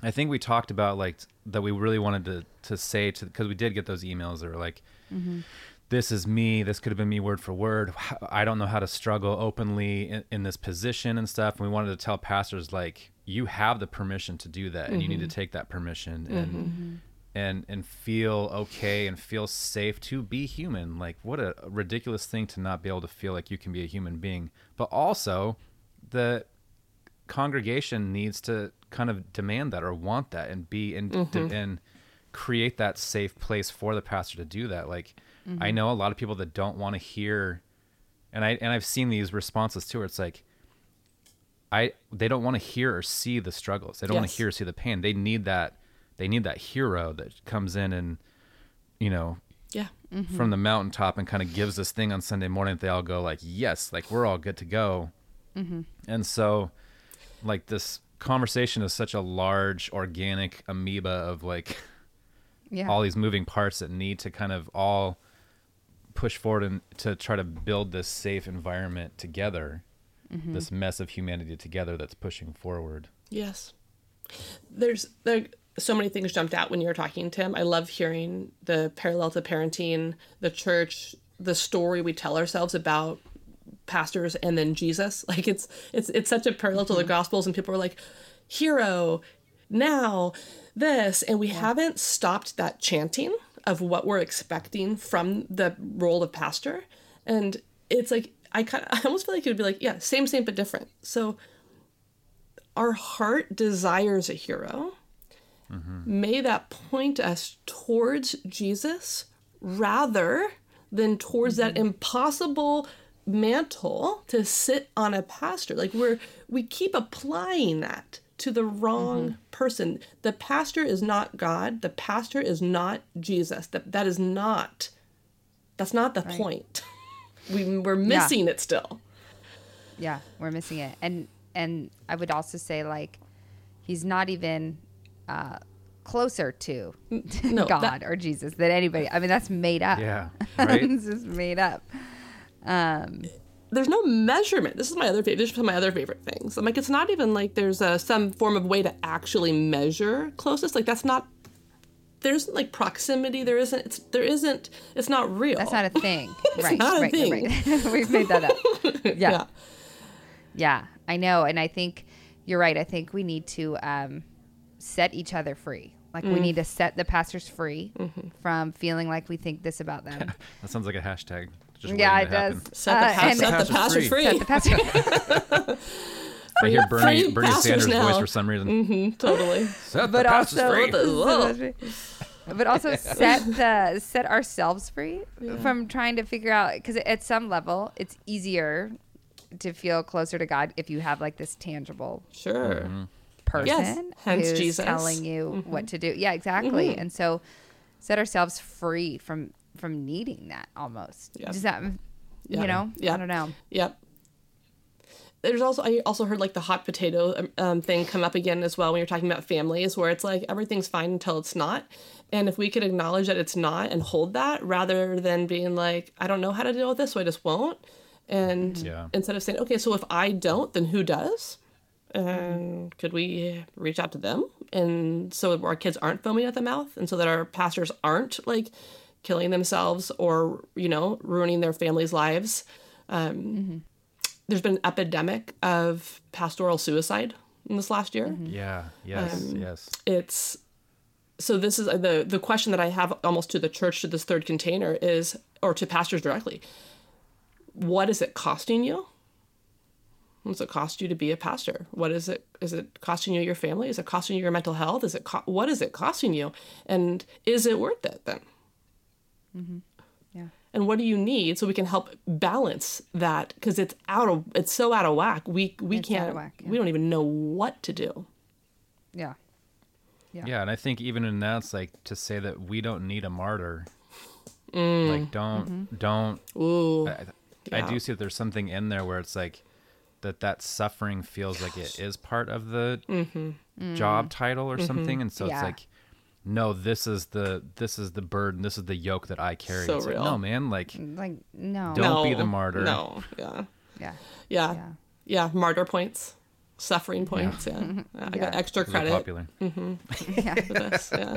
I think we talked about like that we really wanted to to say to because we did get those emails that were like, mm-hmm. "This is me. This could have been me word for word. I don't know how to struggle openly in, in this position and stuff." And we wanted to tell pastors like, "You have the permission to do that, and you need to mm-hmm. take that permission and and and feel okay and feel safe to be human. Like, what a ridiculous thing to not be able to feel like you can be a human being, but also the congregation needs to kind of demand that or want that and be and mm-hmm. and create that safe place for the pastor to do that. Like i mm-hmm. know a lot of people that don't want to hear and i and i've seen these responses too where it's like i they don't want to hear or see the struggles. They don't want to hear or see the pain. They need that they need that hero that comes in and you know yeah. Mm-hmm. from the mountaintop and kind of gives this thing on Sunday morning that they all go like, yes, like we're all good to go. Mm-hmm. And so, like this conversation is such a large organic amoeba of like yeah. all these moving parts that need to kind of all push forward and to try to build this safe environment together. Mm-hmm. This mess of humanity together that's pushing forward. Yes. There's there so many things jumped out when you were talking, Tim. I love hearing the parallel to parenting, the church, the story we tell ourselves about pastors and then Jesus. Like it's it's it's such a parallel to the mm-hmm. gospels and people are like, hero, now, this. And we haven't stopped that chanting of what we're expecting from the role of pastor. And it's like I kind of I almost feel like it would be like, yeah, same, same, but different. So our heart desires a hero, may that point us towards Jesus rather than towards that mm-hmm. impossible mantle to sit on a pastor. Like we're we keep applying that to the wrong mm-hmm. person. The pastor is not God. The pastor is not Jesus. That that is not that's not the point. We we're missing it still. yeah we're missing it and and i would also say like he's not even uh closer to no, god that- or jesus than anybody i mean that's made up Yeah. Right? it's just made up um there's no measurement. This is my other favorite. This is my other favorite things. I'm like, it's not even like there's a, some form of way to actually measure closest. Like that's not. There isn't like proximity. There isn't. It's there isn't. It's not real. that's not a thing right not a right, thing. right right we've made that up yeah. yeah. Yeah, I know. And I think you're right. I think we need to um, set each other free. Like Mm. we need to set the pastors free Mm-hmm. from feeling like we think this about them. That sounds like a hashtag. Just yeah, it to happen. does. Set the, Uh, pa- set the Pastor's pastors free. free. Set the pastor. I hear Bernie Bernie pastors Sanders' voice for some reason. Mm, totally. Set but the pastors also, free. but also set the set ourselves free from trying to figure out because at some level it's easier to feel closer to God if you have like this tangible Sure. Mm-hmm. Person hence who's Jesus. telling you what to do. Yeah, exactly. And so set ourselves free from from needing that almost. Yeah. Does that Yeah. you know? Yeah. I don't know. Yep. There's also I also heard like the hot potato um, um, thing come up again as well when you're talking about families, where it's like everything's fine until it's not, and if we could acknowledge that it's not and hold that rather than being like I don't know how to deal with this, so I just won't, and Yeah. instead of saying okay, so if I don't, then who does? And could we uh, reach out to them and so our kids aren't foaming at the mouth, and so that our pastors aren't like killing themselves or you know ruining their families' lives um, mm-hmm. there's been an epidemic of pastoral suicide in this last year. Mm-hmm. Yeah. Yes. Um, yes. It's so this is uh, the the question that I have almost to the church to this third container is or to pastors directly. What is it costing you? What does it cost you to be a pastor? What is it? Is it costing you your family? Is it costing you your mental health? Is it co- what is it costing you? And is it worth it then? Mm-hmm. Yeah. and what do you need so we can help balance that because it's out of it's so out of whack we we It's out of can't whack, yeah. we don't even know what to do Yeah. Yeah. Yeah, and I think even in that, it's like to say that we don't need a martyr Mm. Like don't Mm-hmm. don't Ooh. I, I Yeah. do see that there's something in there where it's like that that suffering feels like it is part of the Mm-hmm. job title or something and so Yeah. it's like no this is the this is the burden this is the yoke that i carry So it's like, real. no man like Like no. Don't be the martyr. No. Yeah. Yeah. Yeah. Yeah. Yeah. Martyr points. Suffering points. Yeah. Yeah, I got extra those are credit popular Yeah. for this. Yeah.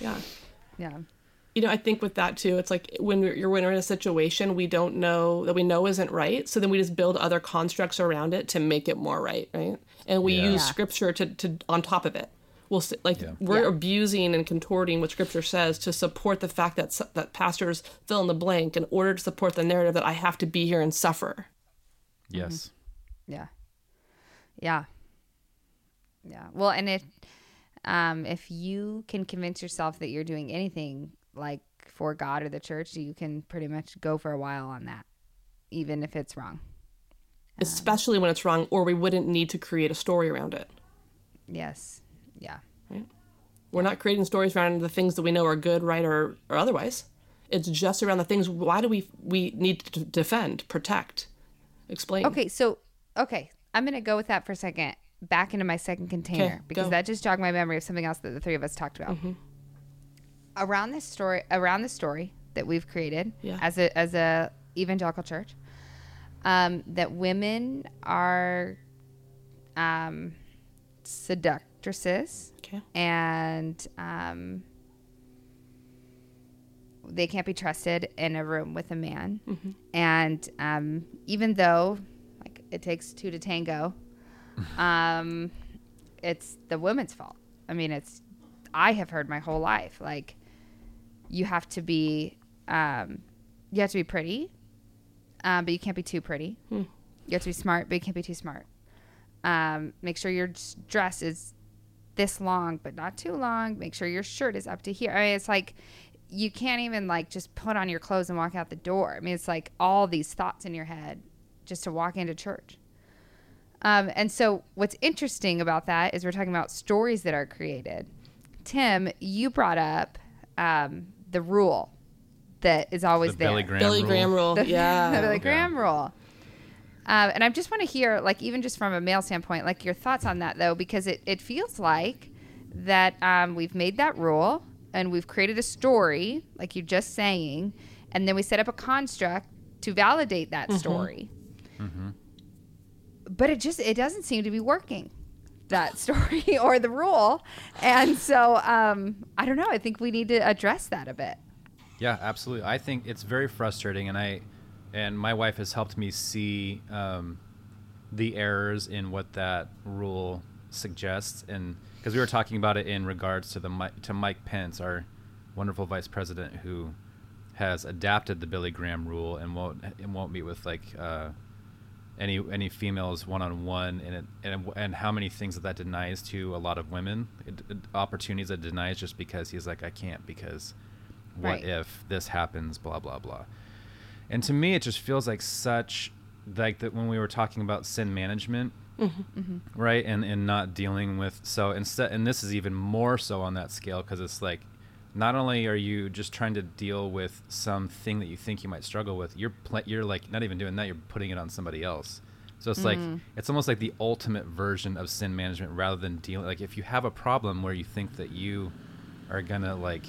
Yeah. Yeah. You know, I think with that too, it's like when we're, you're when we're in a situation we don't know that we know isn't right, so then we just build other constructs around it to make it more right, right? And we Yeah. use Yeah. scripture to, to on top of it. We'll s- like Yeah. we're Yeah. abusing and contorting what scripture says to support the fact that that pastors fill in the blank in order to support the narrative that I have to be here and suffer. yes Yeah. Yeah. Yeah. Well, and if um if you can convince yourself that you're doing anything like for God or the church, you can pretty much go for a while on that, even if it's wrong. Especially when it's wrong, or we wouldn't need to create a story around it. Yes. Yeah. Right? We're not creating stories around the things that we know are good, right, or, or otherwise. It's just around the things. Why do we we need to defend, protect, explain? Okay, so okay, I'm gonna go with that for a second. Back into my second container Okay, because go. that just jogged my memory of something else that the three of us talked about. Mm-hmm. Around this story, around the story that we've created Yeah. as a as a evangelical church, um, that women are um, seductresses Okay. and um, they can't be trusted in a room with a man. And um, even though like it takes two to tango, um, it's the woman's fault. I mean, it's I have heard my whole life like you have to be um, you have to be pretty, um, but you can't be too pretty. You have to be smart, but you can't be too smart. Um, make sure your dress is this long, but not too long. Make sure your shirt is up to here. I mean, it's like you can't even like just put on your clothes and walk out the door. I mean, it's like all these thoughts in your head just to walk into church. Um, and so, what's interesting about that is we're talking about stories that are created. Tim, you brought up um, the rule that is always the there. billy graham Billy rule. Graham rule. The- yeah. the Billy Graham rule. Um, and I just want to hear, like, even just from a male standpoint, like your thoughts on that, though, because it, it feels like that um, we've made that rule and we've created a story, like you're just saying, and then we set up a construct to validate that story. But it just it doesn't seem to be working that story or the rule, and so um, I don't know. I think we need to address that a bit. Yeah, absolutely. I think it's very frustrating, and I and my wife has helped me see um, the errors in what that rule suggests, and because we were talking about it in regards to the to Mike Pence, our wonderful vice president, who has adapted the Billy Graham rule and won't and won't meet with like uh, any any females one on one, and it, and and how many things that that denies to a lot of women, it, it- opportunities that denies just because he's like I can't because what Right. if this happens blah blah blah and to me it just feels like such like that when we were talking about sin management mm-hmm, mm-hmm. right and and not dealing with so instead and this is even more so on that scale because it's like not only are you just trying to deal with something that you think you might struggle with you're pl- you're like not even doing that you're putting it on somebody else so it's like mm. it's almost like the ultimate version of sin management rather than dealing like if you have a problem where you think that you are gonna like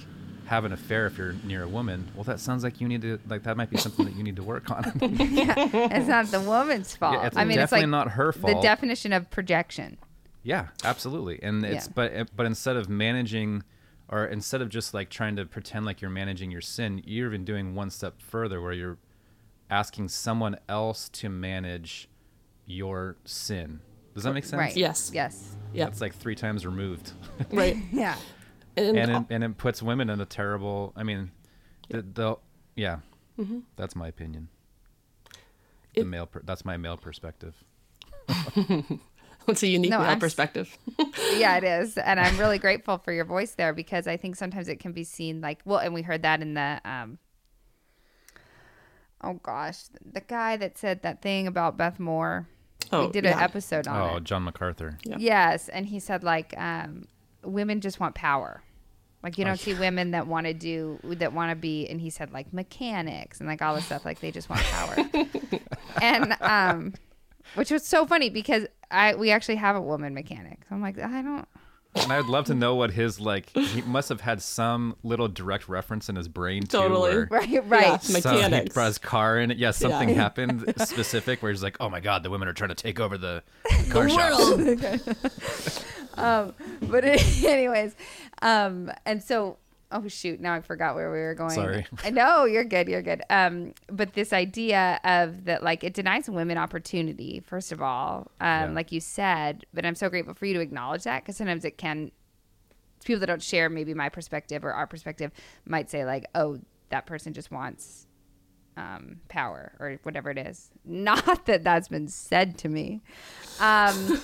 have an affair if you're near a woman well that sounds like you need to like that might be something that you need to work on It's not the woman's fault. it's I mean, it's like not her fault. the definition of projection. Yeah, absolutely. And it's Yeah. but but instead of managing or instead of just like trying to pretend like you're managing your sin, you're even doing one step further where you're asking someone else to manage your sin. Does that make sense? Right. Yes. Yes. Yeah. That's like three times removed. Right. Yeah. And, and it, and it puts women in a terrible I mean the, the yeah. Mm-hmm. That's my opinion. The It- male per, that's my male perspective. it's a unique No, male I'm perspective. yeah, it is. And I'm really grateful for your voice there because I think sometimes it can be seen like, well, and we heard that in the, um, oh gosh, the guy that said that thing about Beth Moore. Oh, we did an episode on it. Oh, it. John MacArthur. Yeah. Yes. And he said, like, um, women just want power. Like you don't see women that want to do that want to be, and he said like mechanics and like all this stuff. Like they just want power, and um, which was so funny because I we actually have a woman mechanic. So I'm like I don't. And I'd love to know what his like. He must have had some little direct reference in his brain too. Totally. where Right, right. Yeah. some- he Mechanics. brought his car in it. Yeah, something Yeah. happened specific where he's like, "Oh my god, the women are trying to take over the car shops." World. But anyways, um, and so oh shoot, now I forgot where we were going. Sorry. I know you're good, you're good. Um, but this idea of that, like, it denies women opportunity. First of all, um, Yeah. like you said, but I'm so grateful for you to acknowledge that because sometimes it can. People that don't share maybe my perspective or our perspective might say like, "Oh, that person just wants um, power or whatever it is." Not that that's been said to me, um,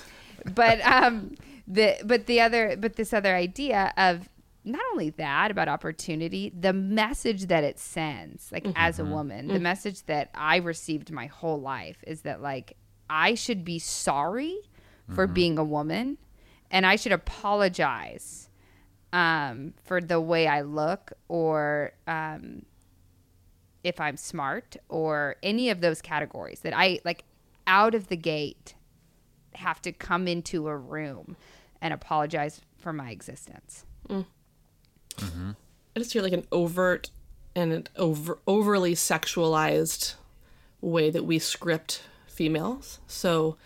but um, the but the other but this other idea of not only that about opportunity, the message that it sends, like as a woman, the message that I received my whole life is that like I should be sorry for being a woman, and I should apologize um, for the way I look or um, if I'm smart or any of those categories that I like out of the gate have to come into a room and apologize for my existence. I just hear like an overt and an over overly sexualized way that we script females. So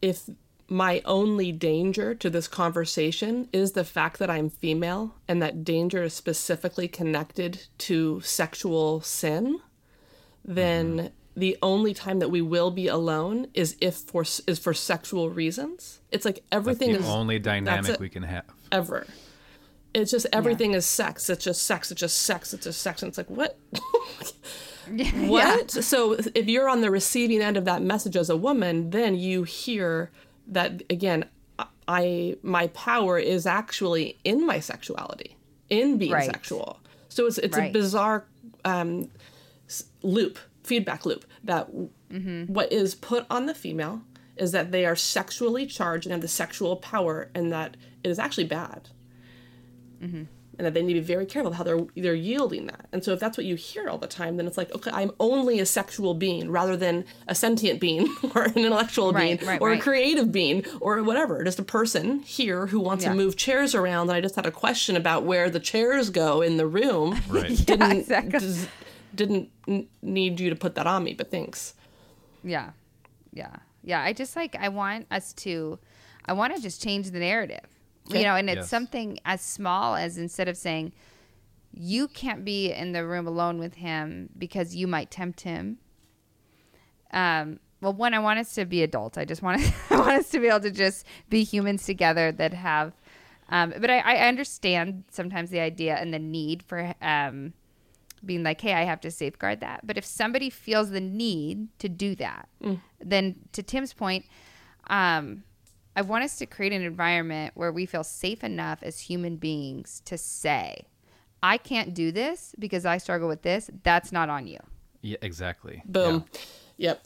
if my only danger to this conversation is the fact that I'm female and that danger is specifically connected to sexual sin, then the only time that we will be alone is if for is for sexual reasons. It's like That's everything the is only dynamic we can have. ever. It's just everything is sex. It's just sex. It's just sex. It's just sex. And it's like what? what? So if you're on the receiving end of that message as a woman, then you hear that again. I my power is actually in my sexuality, in being Right. sexual. So it's it's a bizarre um, loop, feedback loop that what is put on the female is that they are sexually charged and have the sexual power, and that it is actually bad, Mm-hmm. and that they need to be very careful how they're they're yielding that. And so, if that's what you hear all the time, then it's like, okay, I'm only a sexual being rather than a sentient being or an intellectual Right, being right, or right. a creative being or whatever. Just a person here who wants Yeah. to move chairs around. And I just had a question about where the chairs go in the room. Right. Didn't exactly. des- didn't need you to put that on me, but thanks. Yeah. Yeah. Yeah. I just like, I want us to, I want to just change the narrative, you know, and it's Yes. something as small as instead of saying, you can't be in the room alone with him because you might tempt him. Um, well, one, I want us to be adults. I just want I want us to be able to just be humans together that have. Um, but I, I understand sometimes the idea and the need for um, being like, hey, I have to safeguard that. But if somebody feels the need to do that, then to Tim's point, um, I want us to create an environment where we feel safe enough as human beings to say, I can't do this because I struggle with this. That's not on you. Yeah, exactly. Boom. Yep.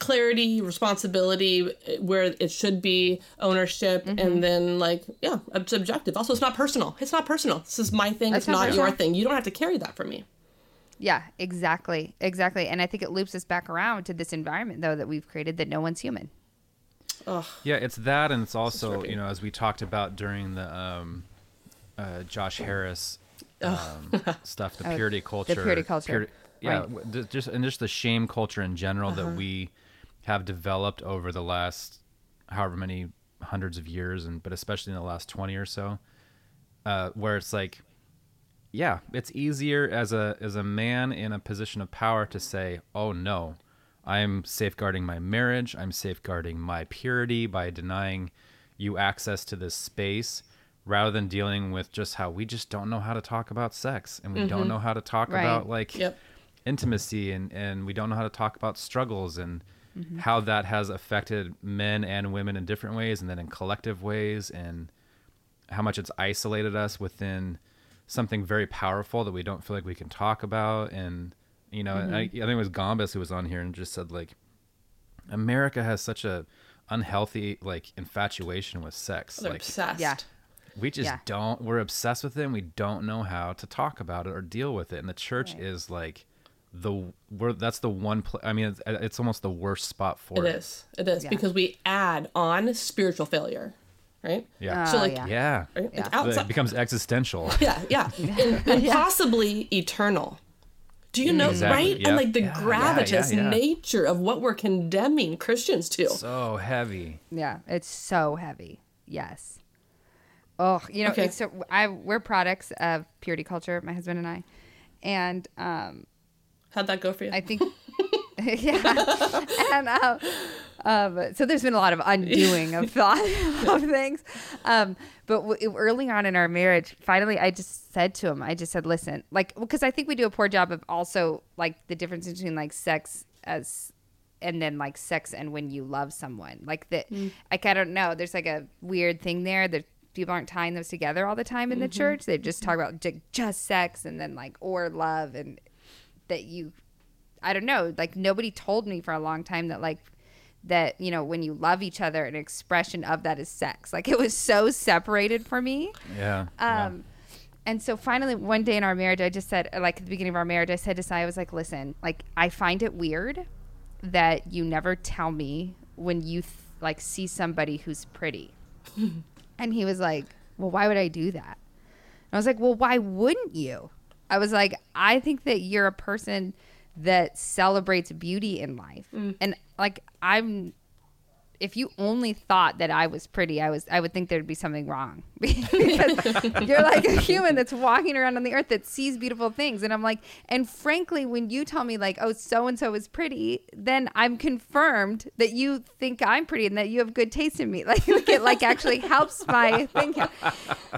Clarity, responsibility, where it should be ownership, Mm-hmm. and then like, yeah, it's objective. Also, it's not personal. It's not personal. This is my thing. That's it's not not your thing. You don't have to carry that for me. Yeah, exactly. Exactly. And I think it loops us back around to this environment, though, that we've created that no one's human. Yeah, it's that, and it's also you know as we talked about during the um, uh, Josh Harris um, stuff, the Oh, purity culture, purity culture. yeah, Right. Uh-huh. th- just and just the shame culture in general that we have developed over the last however many hundreds of years, and but especially in the last twenty or so, uh, where it's like, yeah, it's easier as a as a man in a position of power to say, oh no, I'm safeguarding my marriage. I'm safeguarding my purity by denying you access to this space rather than dealing with just how we just don't know how to talk about sex and we don't know how to talk Right. about like Yep. intimacy and, and we don't know how to talk about struggles and Mm-hmm. how that has affected men and women in different ways and then in collective ways and how much it's isolated us within something very powerful that we don't feel like we can talk about and you know mm-hmm. I, I think it was Gombas who was on here and just said like America has such a unhealthy like infatuation with sex They're like obsessed. Yeah. we just Yeah. don't we're obsessed with it and we don't know how to talk about it or deal with it and the church Right. is like the we're that's the one pla i mean it's, it's almost the worst spot for It it is. It is Yeah. because we add on spiritual failure, right? yeah oh, So Oh, like, yeah. yeah, right? Yeah. But outside. it becomes existential yeah, yeah, and, and possibly eternal. Do you know, Exactly, right? yeah. And like the Yeah, yeah, gravitas yeah, yeah. nature of what we're condemning Christians to. so heavy Yeah, it's so heavy. Yes. Oh, you know, Okay. so I we're products of purity culture, my husband and I, and um, How'd that go for you? I think, yeah, and um, um, so there's been a lot of undoing of thought of things, um, but w- early on in our marriage, finally, I just said to him, I just said, listen, like, because I think we do a poor job of also like the difference between like sex as and then like sex and when you love someone. Like that mm. like i don't know there's like a weird thing there that people aren't tying those together all the time in the mm-hmm. church. They just talk about ju- just sex and then like or love and that you i don't know like nobody told me for a long time that like that you know when you love each other an expression of that is sex like it was so separated for me yeah, yeah. um, and so finally, one day in our marriage, I just said, like at the beginning of our marriage, I said to Sai, I was like, listen, like I find it weird that you never tell me when you th- like see somebody who's pretty. and he was like, well, why would I do that? And I was like, well, why wouldn't you? I was like, I think that you're a person that celebrates beauty in life. Mm. And like, I'm if you only thought that I was pretty, I was I would think there'd be something wrong because you're like a human that's walking around on the earth that sees beautiful things, and I'm like, and frankly, when you tell me like, oh, so and so is pretty, then I'm confirmed that you think I'm pretty and that you have good taste in me. Like, it like actually helps my thinking.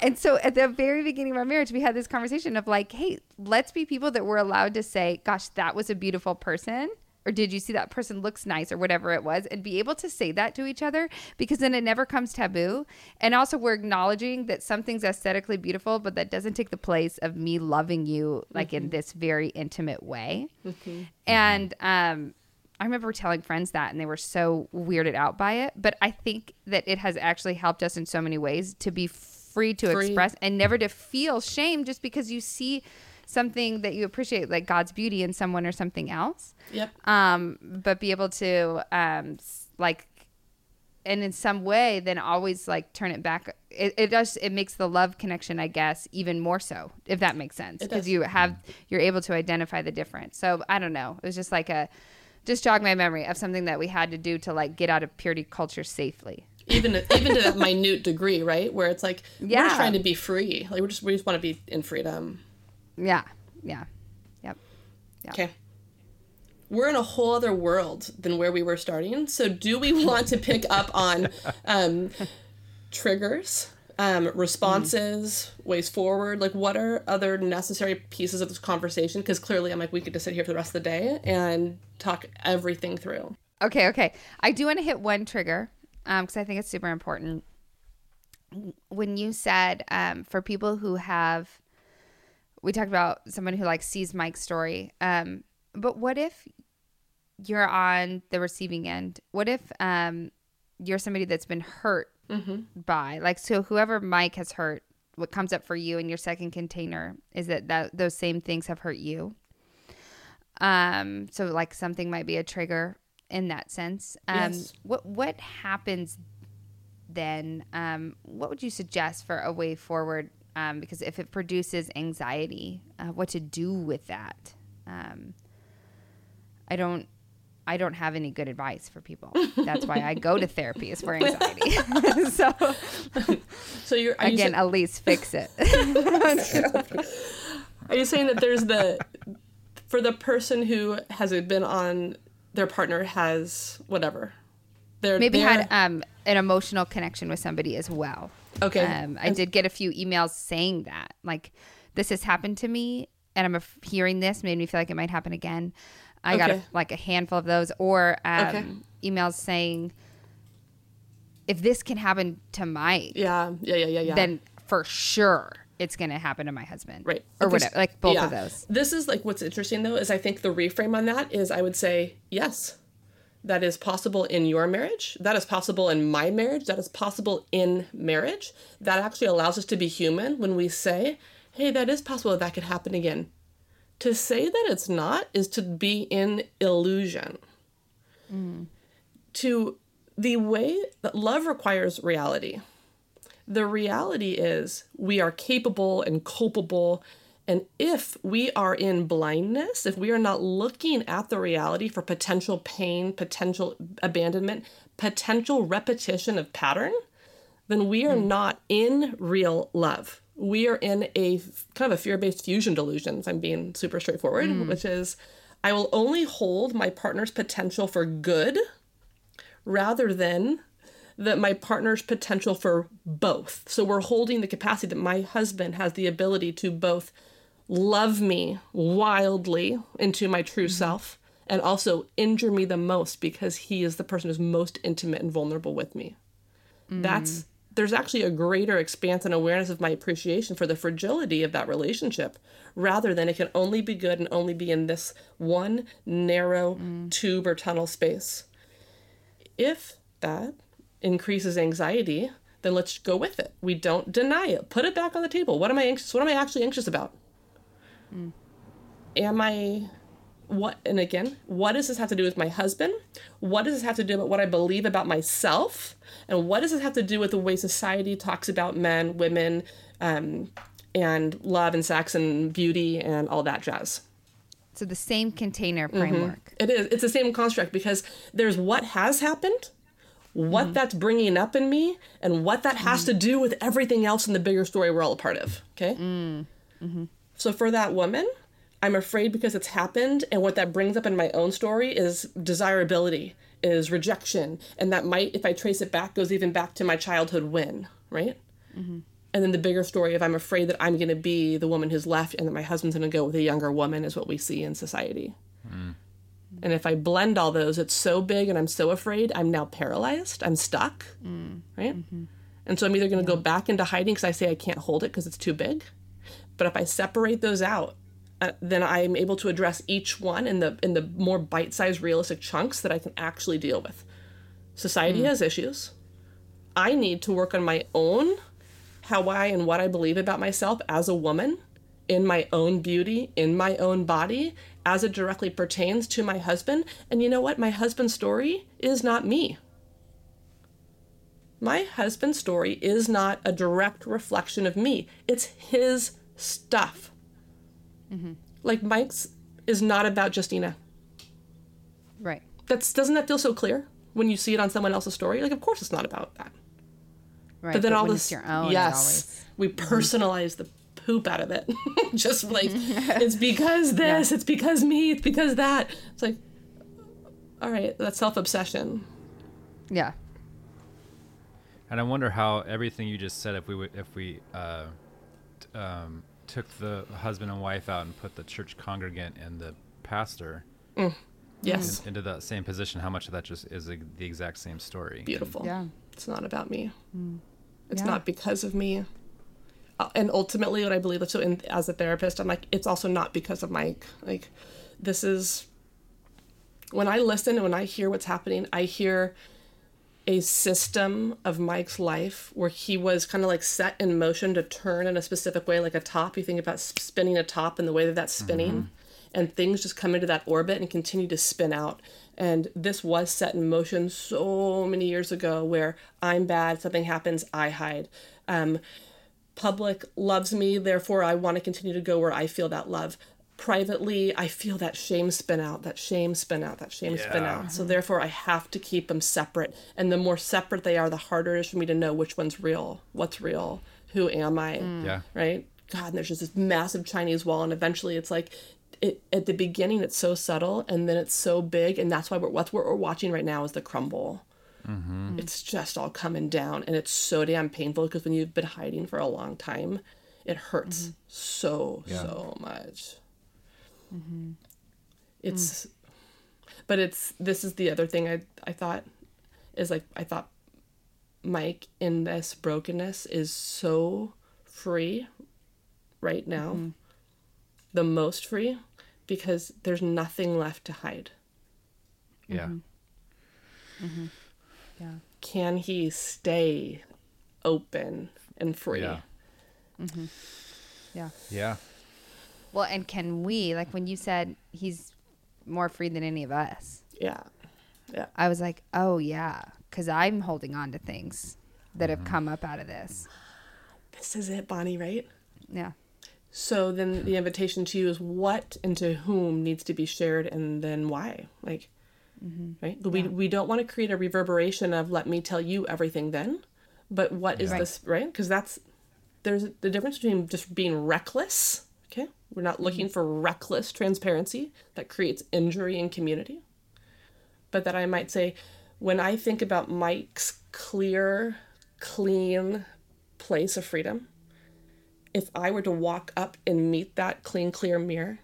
And so at the very beginning of our marriage, we had this conversation of like, hey, let's be people that we're allowed to say, gosh, that was a beautiful person or did you see that person looks nice or whatever it was and be able to say that to each other because then it never comes taboo and also we're acknowledging that something's aesthetically beautiful but that doesn't take the place of me loving you like in this very intimate way and um I remember telling friends that and they were so weirded out by it. But I think that it has actually helped us in so many ways to be free to Free. express and never to feel shame just because you see something that you appreciate, like God's beauty in someone or something else. yep. Um, but be able to, um, like, and in some way, then always like turn it back. It, it does. It makes the love connection, I guess, even more so, if that makes sense, because you have you're able to identify the difference. So I don't know. It was just like a just jog my memory of something that we had to do to like get out of purity culture safely. even even to that minute degree, right? Where it's like we're Yeah. just trying to be free. Like we're just we just want to be in freedom. Yeah. Yeah. Yep. Yeah. Okay. We're in a whole other world than where we were starting. So do we want to pick up on um, triggers, um, responses, ways forward? Like what are other necessary pieces of this conversation? Because clearly I'm like, we could just sit here for the rest of the day and talk everything through. Okay, okay. I do want to hit one trigger because I think it's super important. When you said um, for people who have, we talked about someone who like sees Mike's story. Um, but what if you're on the receiving end? What if um, you're somebody that's been hurt by, like, so whoever Mike has hurt, what comes up for you in your second container is that, that those same things have hurt you. Um, so like something might be a trigger in that sense. Um, Yes. what what happens then? Um, what would you suggest for a way forward? Um, because if it produces anxiety, uh, what to do with that? Um, I don't. I don't have any good advice for people. That's why I go to therapy is for anxiety. so So you're you again, sa- at least fix it. Are you saying that there's the for the person who has been on their partner has whatever? They're Maybe they're- had um, an emotional connection with somebody as well. Okay. Um, I did get a few emails saying that, like, this has happened to me, and I'm af- hearing this made me feel like it might happen again. I got a, like a handful of those, or um, Okay. emails saying, if this can happen to Mike, yeah, yeah, yeah, yeah, yeah. then for sure it's going to happen to my husband, right Or Okay, whatever, like both yeah. of those. This is like what's interesting though is I think the reframe on that is I would say yes. That is possible in your marriage, that is possible in my marriage, that is possible in marriage. That actually allows us to be human when we say, hey, that is possible that, could happen again. To say that it's not is to be in illusion. Mm. To the way that love requires reality. The reality is we are capable and culpable and if we are in blindness, if we are not looking at the reality for potential pain, potential abandonment, potential repetition of pattern, then we are mm. not in real love. We are in a kind of a fear based fusion delusion, I'm being super straightforward, mm. which is I will only hold my partner's potential for good rather than that my partner's potential for both. So we're holding the capacity that my husband has the ability to both love me wildly into my true mm-hmm. self and also injure me the most because he is the person who's most intimate and vulnerable with me. Mm. That's there's actually a greater expanse and awareness of my appreciation for the fragility of that relationship rather than it can only be good and only be in this one narrow mm. tube or tunnel space. If that increases anxiety, then let's go with it. We don't deny it. Put it back on the table. What am I anxious? What am I actually anxious about? Mm. Am I what and again, what does this have to do with my husband? What does this have to do with what I believe about myself? And what does this have to do with the way society talks about men, women, um, and love and sex and beauty and all that jazz? So the same container mm-hmm. framework. Mm-hmm. It is. It's the same construct because there's what has happened, what mm-hmm. that's bringing up in me, and what that has mm-hmm. to do with everything else in the bigger story we're all a part of. Okay. So for that woman, I'm afraid because it's happened, and what that brings up in my own story is desirability, is rejection, and that might, if I trace it back, goes even back to my childhood win, right? Mm-hmm. And then the bigger story of I'm afraid that I'm going to be the woman who's left, and that my husband's going to go with a younger woman is what we see in society. Mm. And if I blend all those, it's so big, and I'm so afraid, I'm now paralyzed. I'm stuck, mm. right? Mm-hmm. And so I'm either going to yeah. go back into hiding because I say I can't hold it because it's too big but if I separate those out, uh, then I'm able to address each one in the in the more bite-sized realistic chunks that I can actually deal with. Society mm. has issues. I need to work on my own how I and what I believe about myself as a woman in my own beauty, in my own body, as it directly pertains to my husband. And you know what? My husband's story is not me. My husband's story is not a direct reflection of me. It's his stuff. Mm-hmm. Like Mike's is not about Justina. Right. That's doesn't that feel so clear when you see it on someone else's story? Like, of course, it's not about that. Right. But then but all this, own, yes, we mm-hmm. personalize mm-hmm. the poop out of it. Just like it's because this, yeah. it's because me, it's because that. It's like, all right, that's self obsession. Yeah. And I wonder how everything you just said, if we would, if we uh, um, took the husband and wife out and put the church congregant and the pastor mm. yes. in, into that same position how much of that just is a, the exact same story? Beautiful. And, yeah. It's not about me. Mm. it's yeah. not because of me. Uh, and ultimately what i believe so in, as a therapist i'm like it's also not because of mike. Like this is when i listen and when i hear what's happening i hear a system of Mike's life where he was kind of like set in motion to turn in a specific way, like a top. You think about spinning a top and the way that that's spinning, mm-hmm. and things just come into that orbit and continue to spin out. And this was set in motion so many years ago where I'm bad, something happens, I hide. Um, public loves me, therefore I want to continue to go where I feel that love privately i feel that shame spin out that shame spin out that shame yeah. spin out so therefore i have to keep them separate and the more separate they are the harder it is for me to know which one's real what's real who am i mm. yeah right god and there's just this massive chinese wall and eventually it's like it, at the beginning it's so subtle and then it's so big and that's why we're what we're watching right now is the crumble mm-hmm. it's just all coming down and it's so damn painful because when you've been hiding for a long time it hurts mm-hmm. so yeah. so much Mm-hmm. It's, mm. but it's this is the other thing I I thought is like I thought Mike in this brokenness is so free right now, mm-hmm. the most free because there's nothing left to hide. Yeah. Mm-hmm. Mm-hmm. Yeah. Can he stay open and free? Yeah. Mm-hmm. Yeah. Yeah. Well, and can we, like when you said he's more free than any of us? Yeah. Yeah. I was like, oh, yeah. Because I'm holding on to things that have come up out of this. This is it, Bonnie, right? Yeah. So then the invitation to you is what and to whom needs to be shared and then why. Like, mm-hmm. right? But we, we don't want to create a reverberation of let me tell you everything then. But what is Right. this, right? Because that's, there's the difference between just being reckless. Okay. We're not mm-hmm. looking for reckless transparency that creates injury in community. But that I might say, when I think about Mike's clear, clean place of freedom, if I were to walk up and meet that clean, clear mirror,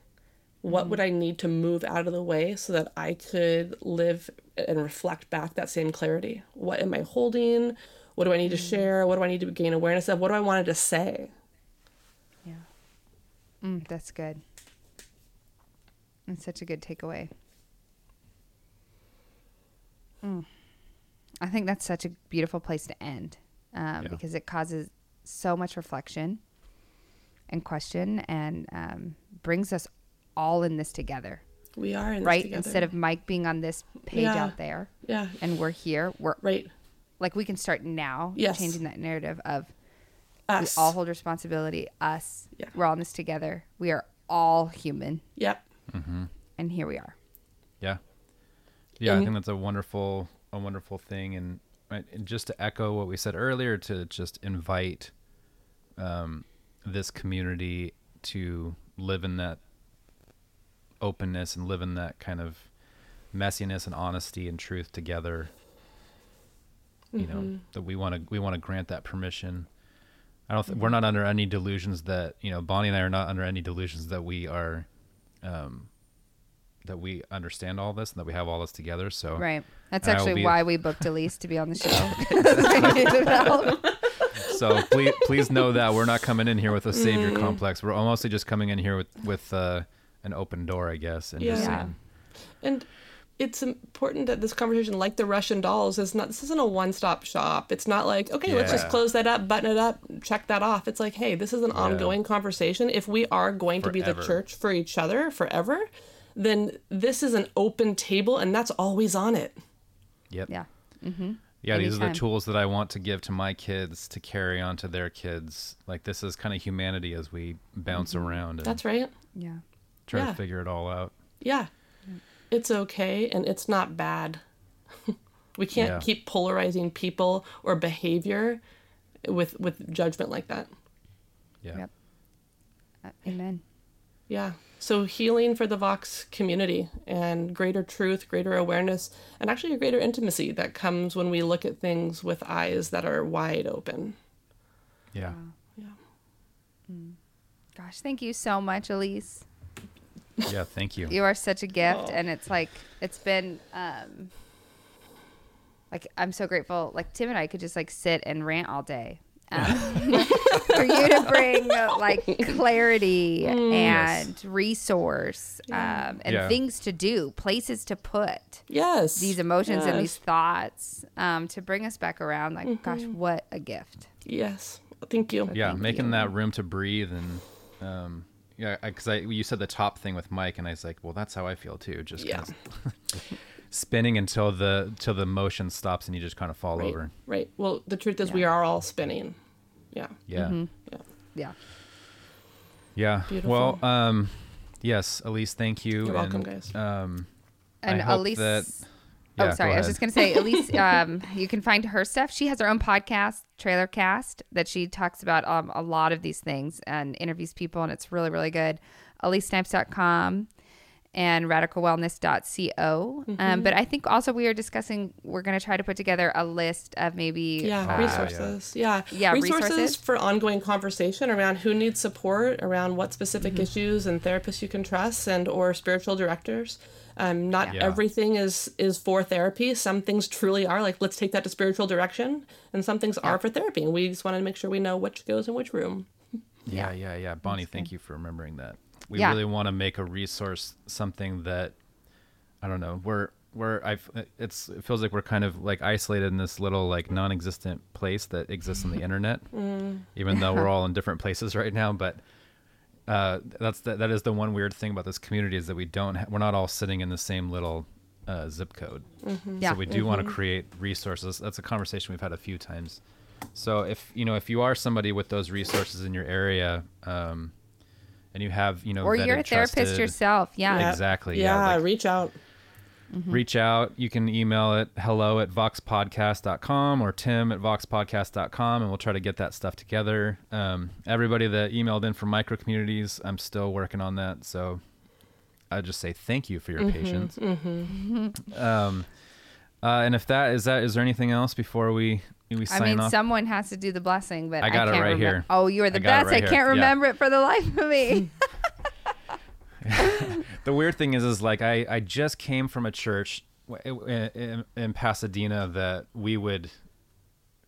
what mm-hmm. would I need to move out of the way so that I could live and reflect back that same clarity? What am I holding? What do I need to mm-hmm. share? What do I need to gain awareness of? What do I wanted to say? Yeah. Mm, that's good. That's such a good takeaway. Mm. I think that's such a beautiful place to end um, Yeah. because it causes so much reflection and question and um, brings us all in this together, We are in right? together. Instead of Mike being on this page Yeah. out there yeah, and we're here, we're right. like we can start now Yes. changing that narrative of Us. we all hold responsibility. Us, Yeah. we're all in this together. We are all human, Yep. and here we are. Yeah. Yeah, I think that's a wonderful a wonderful thing and, and just to echo what we said earlier to just invite um, this community to live in that openness and live in that kind of messiness and honesty and truth together. You know, that we want to we want to grant that permission. I don't th- we're not under any delusions that, you know, Bonnie and I are not under any delusions that we are um that we understand all this and that we have all this together. So Right. That's And I will actually be- why we booked Elise to be on the show. so please please know that we're not coming in here with a savior Mm. complex. We're mostly just coming in here with with uh, an open door, I guess, and just Yeah. saying, And it's important that this conversation, like the Russian dolls, is not. This isn't a one-stop shop. It's not like okay, let's just close that up, button it up, check that off. It's like, hey, this is an ongoing conversation. If we are going to be the church for each other forever, then this is an open table, and that's always on it. yep, yeah. Mm-hmm. yeah. These are the tools that I want to give to my kids to carry on to their kids. Like this is kind of humanity as we bounce around and Mm-hmm. That's right. Yeah. try yeah. to figure it all out. Yeah, it's okay, and it's not bad. we can't Yeah. keep polarizing people or behavior with with judgment like that. Yeah, Yep. Uh, amen. Yeah. So healing for the Vox community and greater truth, greater awareness, and actually a greater intimacy that comes when we look at things with eyes that are wide open. Yeah. Yeah. Gosh, thank you so much, Elise. Yeah, Thank you. You are such a gift, Oh. and it's like it's been um like I'm so grateful. Like Tim and I could just like sit and rant all day. Um, for you to bring like clarity and resource um, and Yeah. things to do, places to put Yes. these emotions and these thoughts um, to bring us back around. Like, gosh, what a gift! Yes. Thank you. yeah Thank making you. that room to breathe and um yeah because I, you said the top thing with mike and i was like well that's how i feel too just Yeah. kind of spinning until the till the motion stops and you just kind of fall Right. over Right. Well, the truth is we are all spinning. Yeah. yeah Yeah. Yeah, yeah Beautiful. well um yes elise thank you You're welcome, and, guys. um and I hope Elise. that Oh, sorry. I was just going to say, Elise, um, you can find her stuff. She has her own podcast, Trailer Cast, that she talks about um, a lot of these things and interviews people, and it's really, really good. EliseSnipes.com and radicalwellness.co. Mm-hmm. Um, but I think also we are discussing, we're going to try to put together a list of maybe. Yeah, uh, resources. Yeah. Yeah, resources. for ongoing conversation around who needs support, around what specific Mm-hmm. issues and therapists you can trust and or spiritual directors. Um, not Yeah. everything is is for therapy. Some things truly are like let's take that to spiritual direction, and some things are for therapy. And we just want to make sure we know which goes in which room. yeah yeah yeah bonnie thank you for remembering that we Yeah. really want to make a resource something that i don't know we're we're I've. it's it feels like we're kind of like isolated in this little like non-existent place that exists on the internet, mm. even though we're all in different places right now. But uh, that's the, that is the one weird thing about this community is that we don't ha- we're not all sitting in the same little uh, zip code. Mm-hmm. Yeah. So we do mm-hmm. want to create resources. That's a conversation we've had a few times. So if you know if you are somebody with those resources in your area, um, and you have you know or you're a therapist trusted, yourself, yeah, exactly, yeah, yeah like, reach out. Mm-hmm. Reach out. You can email it hello at voxpodcast.com or tim at voxpodcast.com, and we'll try to get that stuff together. Um, everybody that emailed in from micro communities, I'm still working on that. So I just say thank you for your mm-hmm, patience. Mm-hmm. Um, uh, and if that is that, is there anything else before we we sign I mean, off? someone has to do the blessing, but I got I it right here. Oh, you are the best. Right I can't remember yeah. it for the life of me. the weird thing is, is like I I just came from a church in, in Pasadena that we would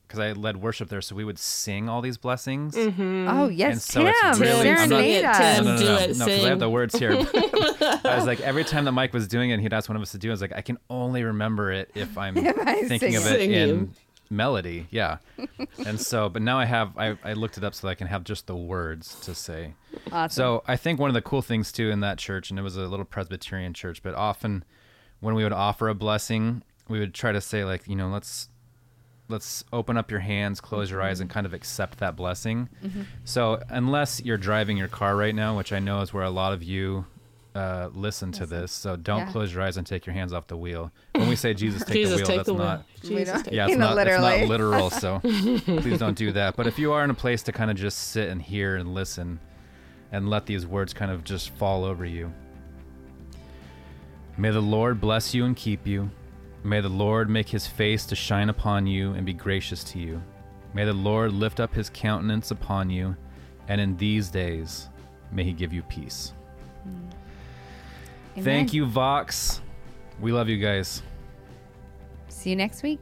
because I led worship there, so we would sing all these blessings. Mm-hmm. Oh yes, and so Tim, it's really, serenade us. No, no, no, no, because no, I have the words here. I was like, every time that Mike was doing it, and he'd ask one of us to do. it. I was like, I can only remember it if I'm if thinking of it singing. in melody. Yeah, and so, but now I have I, I looked it up so that I can have just the words to say. Awesome. So I think one of the cool things too in that church, and it was a little Presbyterian church, but often when we would offer a blessing, we would try to say like, you know, let's let's open up your hands, close your eyes, and mm-hmm. kind of accept that blessing. Mm-hmm. So, unless you're driving your car right now, which I know is where a lot of you uh, listen to this, so don't yeah. close your eyes and take your hands off the wheel. When we say Jesus take Jesus, the wheel, take that's the not Jesus yeah, it's not, it's not literal. So please don't do that. But if you are in a place to kind of just sit and hear and listen, and let these words kind of just fall over you. May the Lord bless you and keep you. May the Lord make his face to shine upon you and be gracious to you. May the Lord lift up his countenance upon you, and in these days may he give you peace. Amen. Thank you, Vox. We love you guys. See you next week.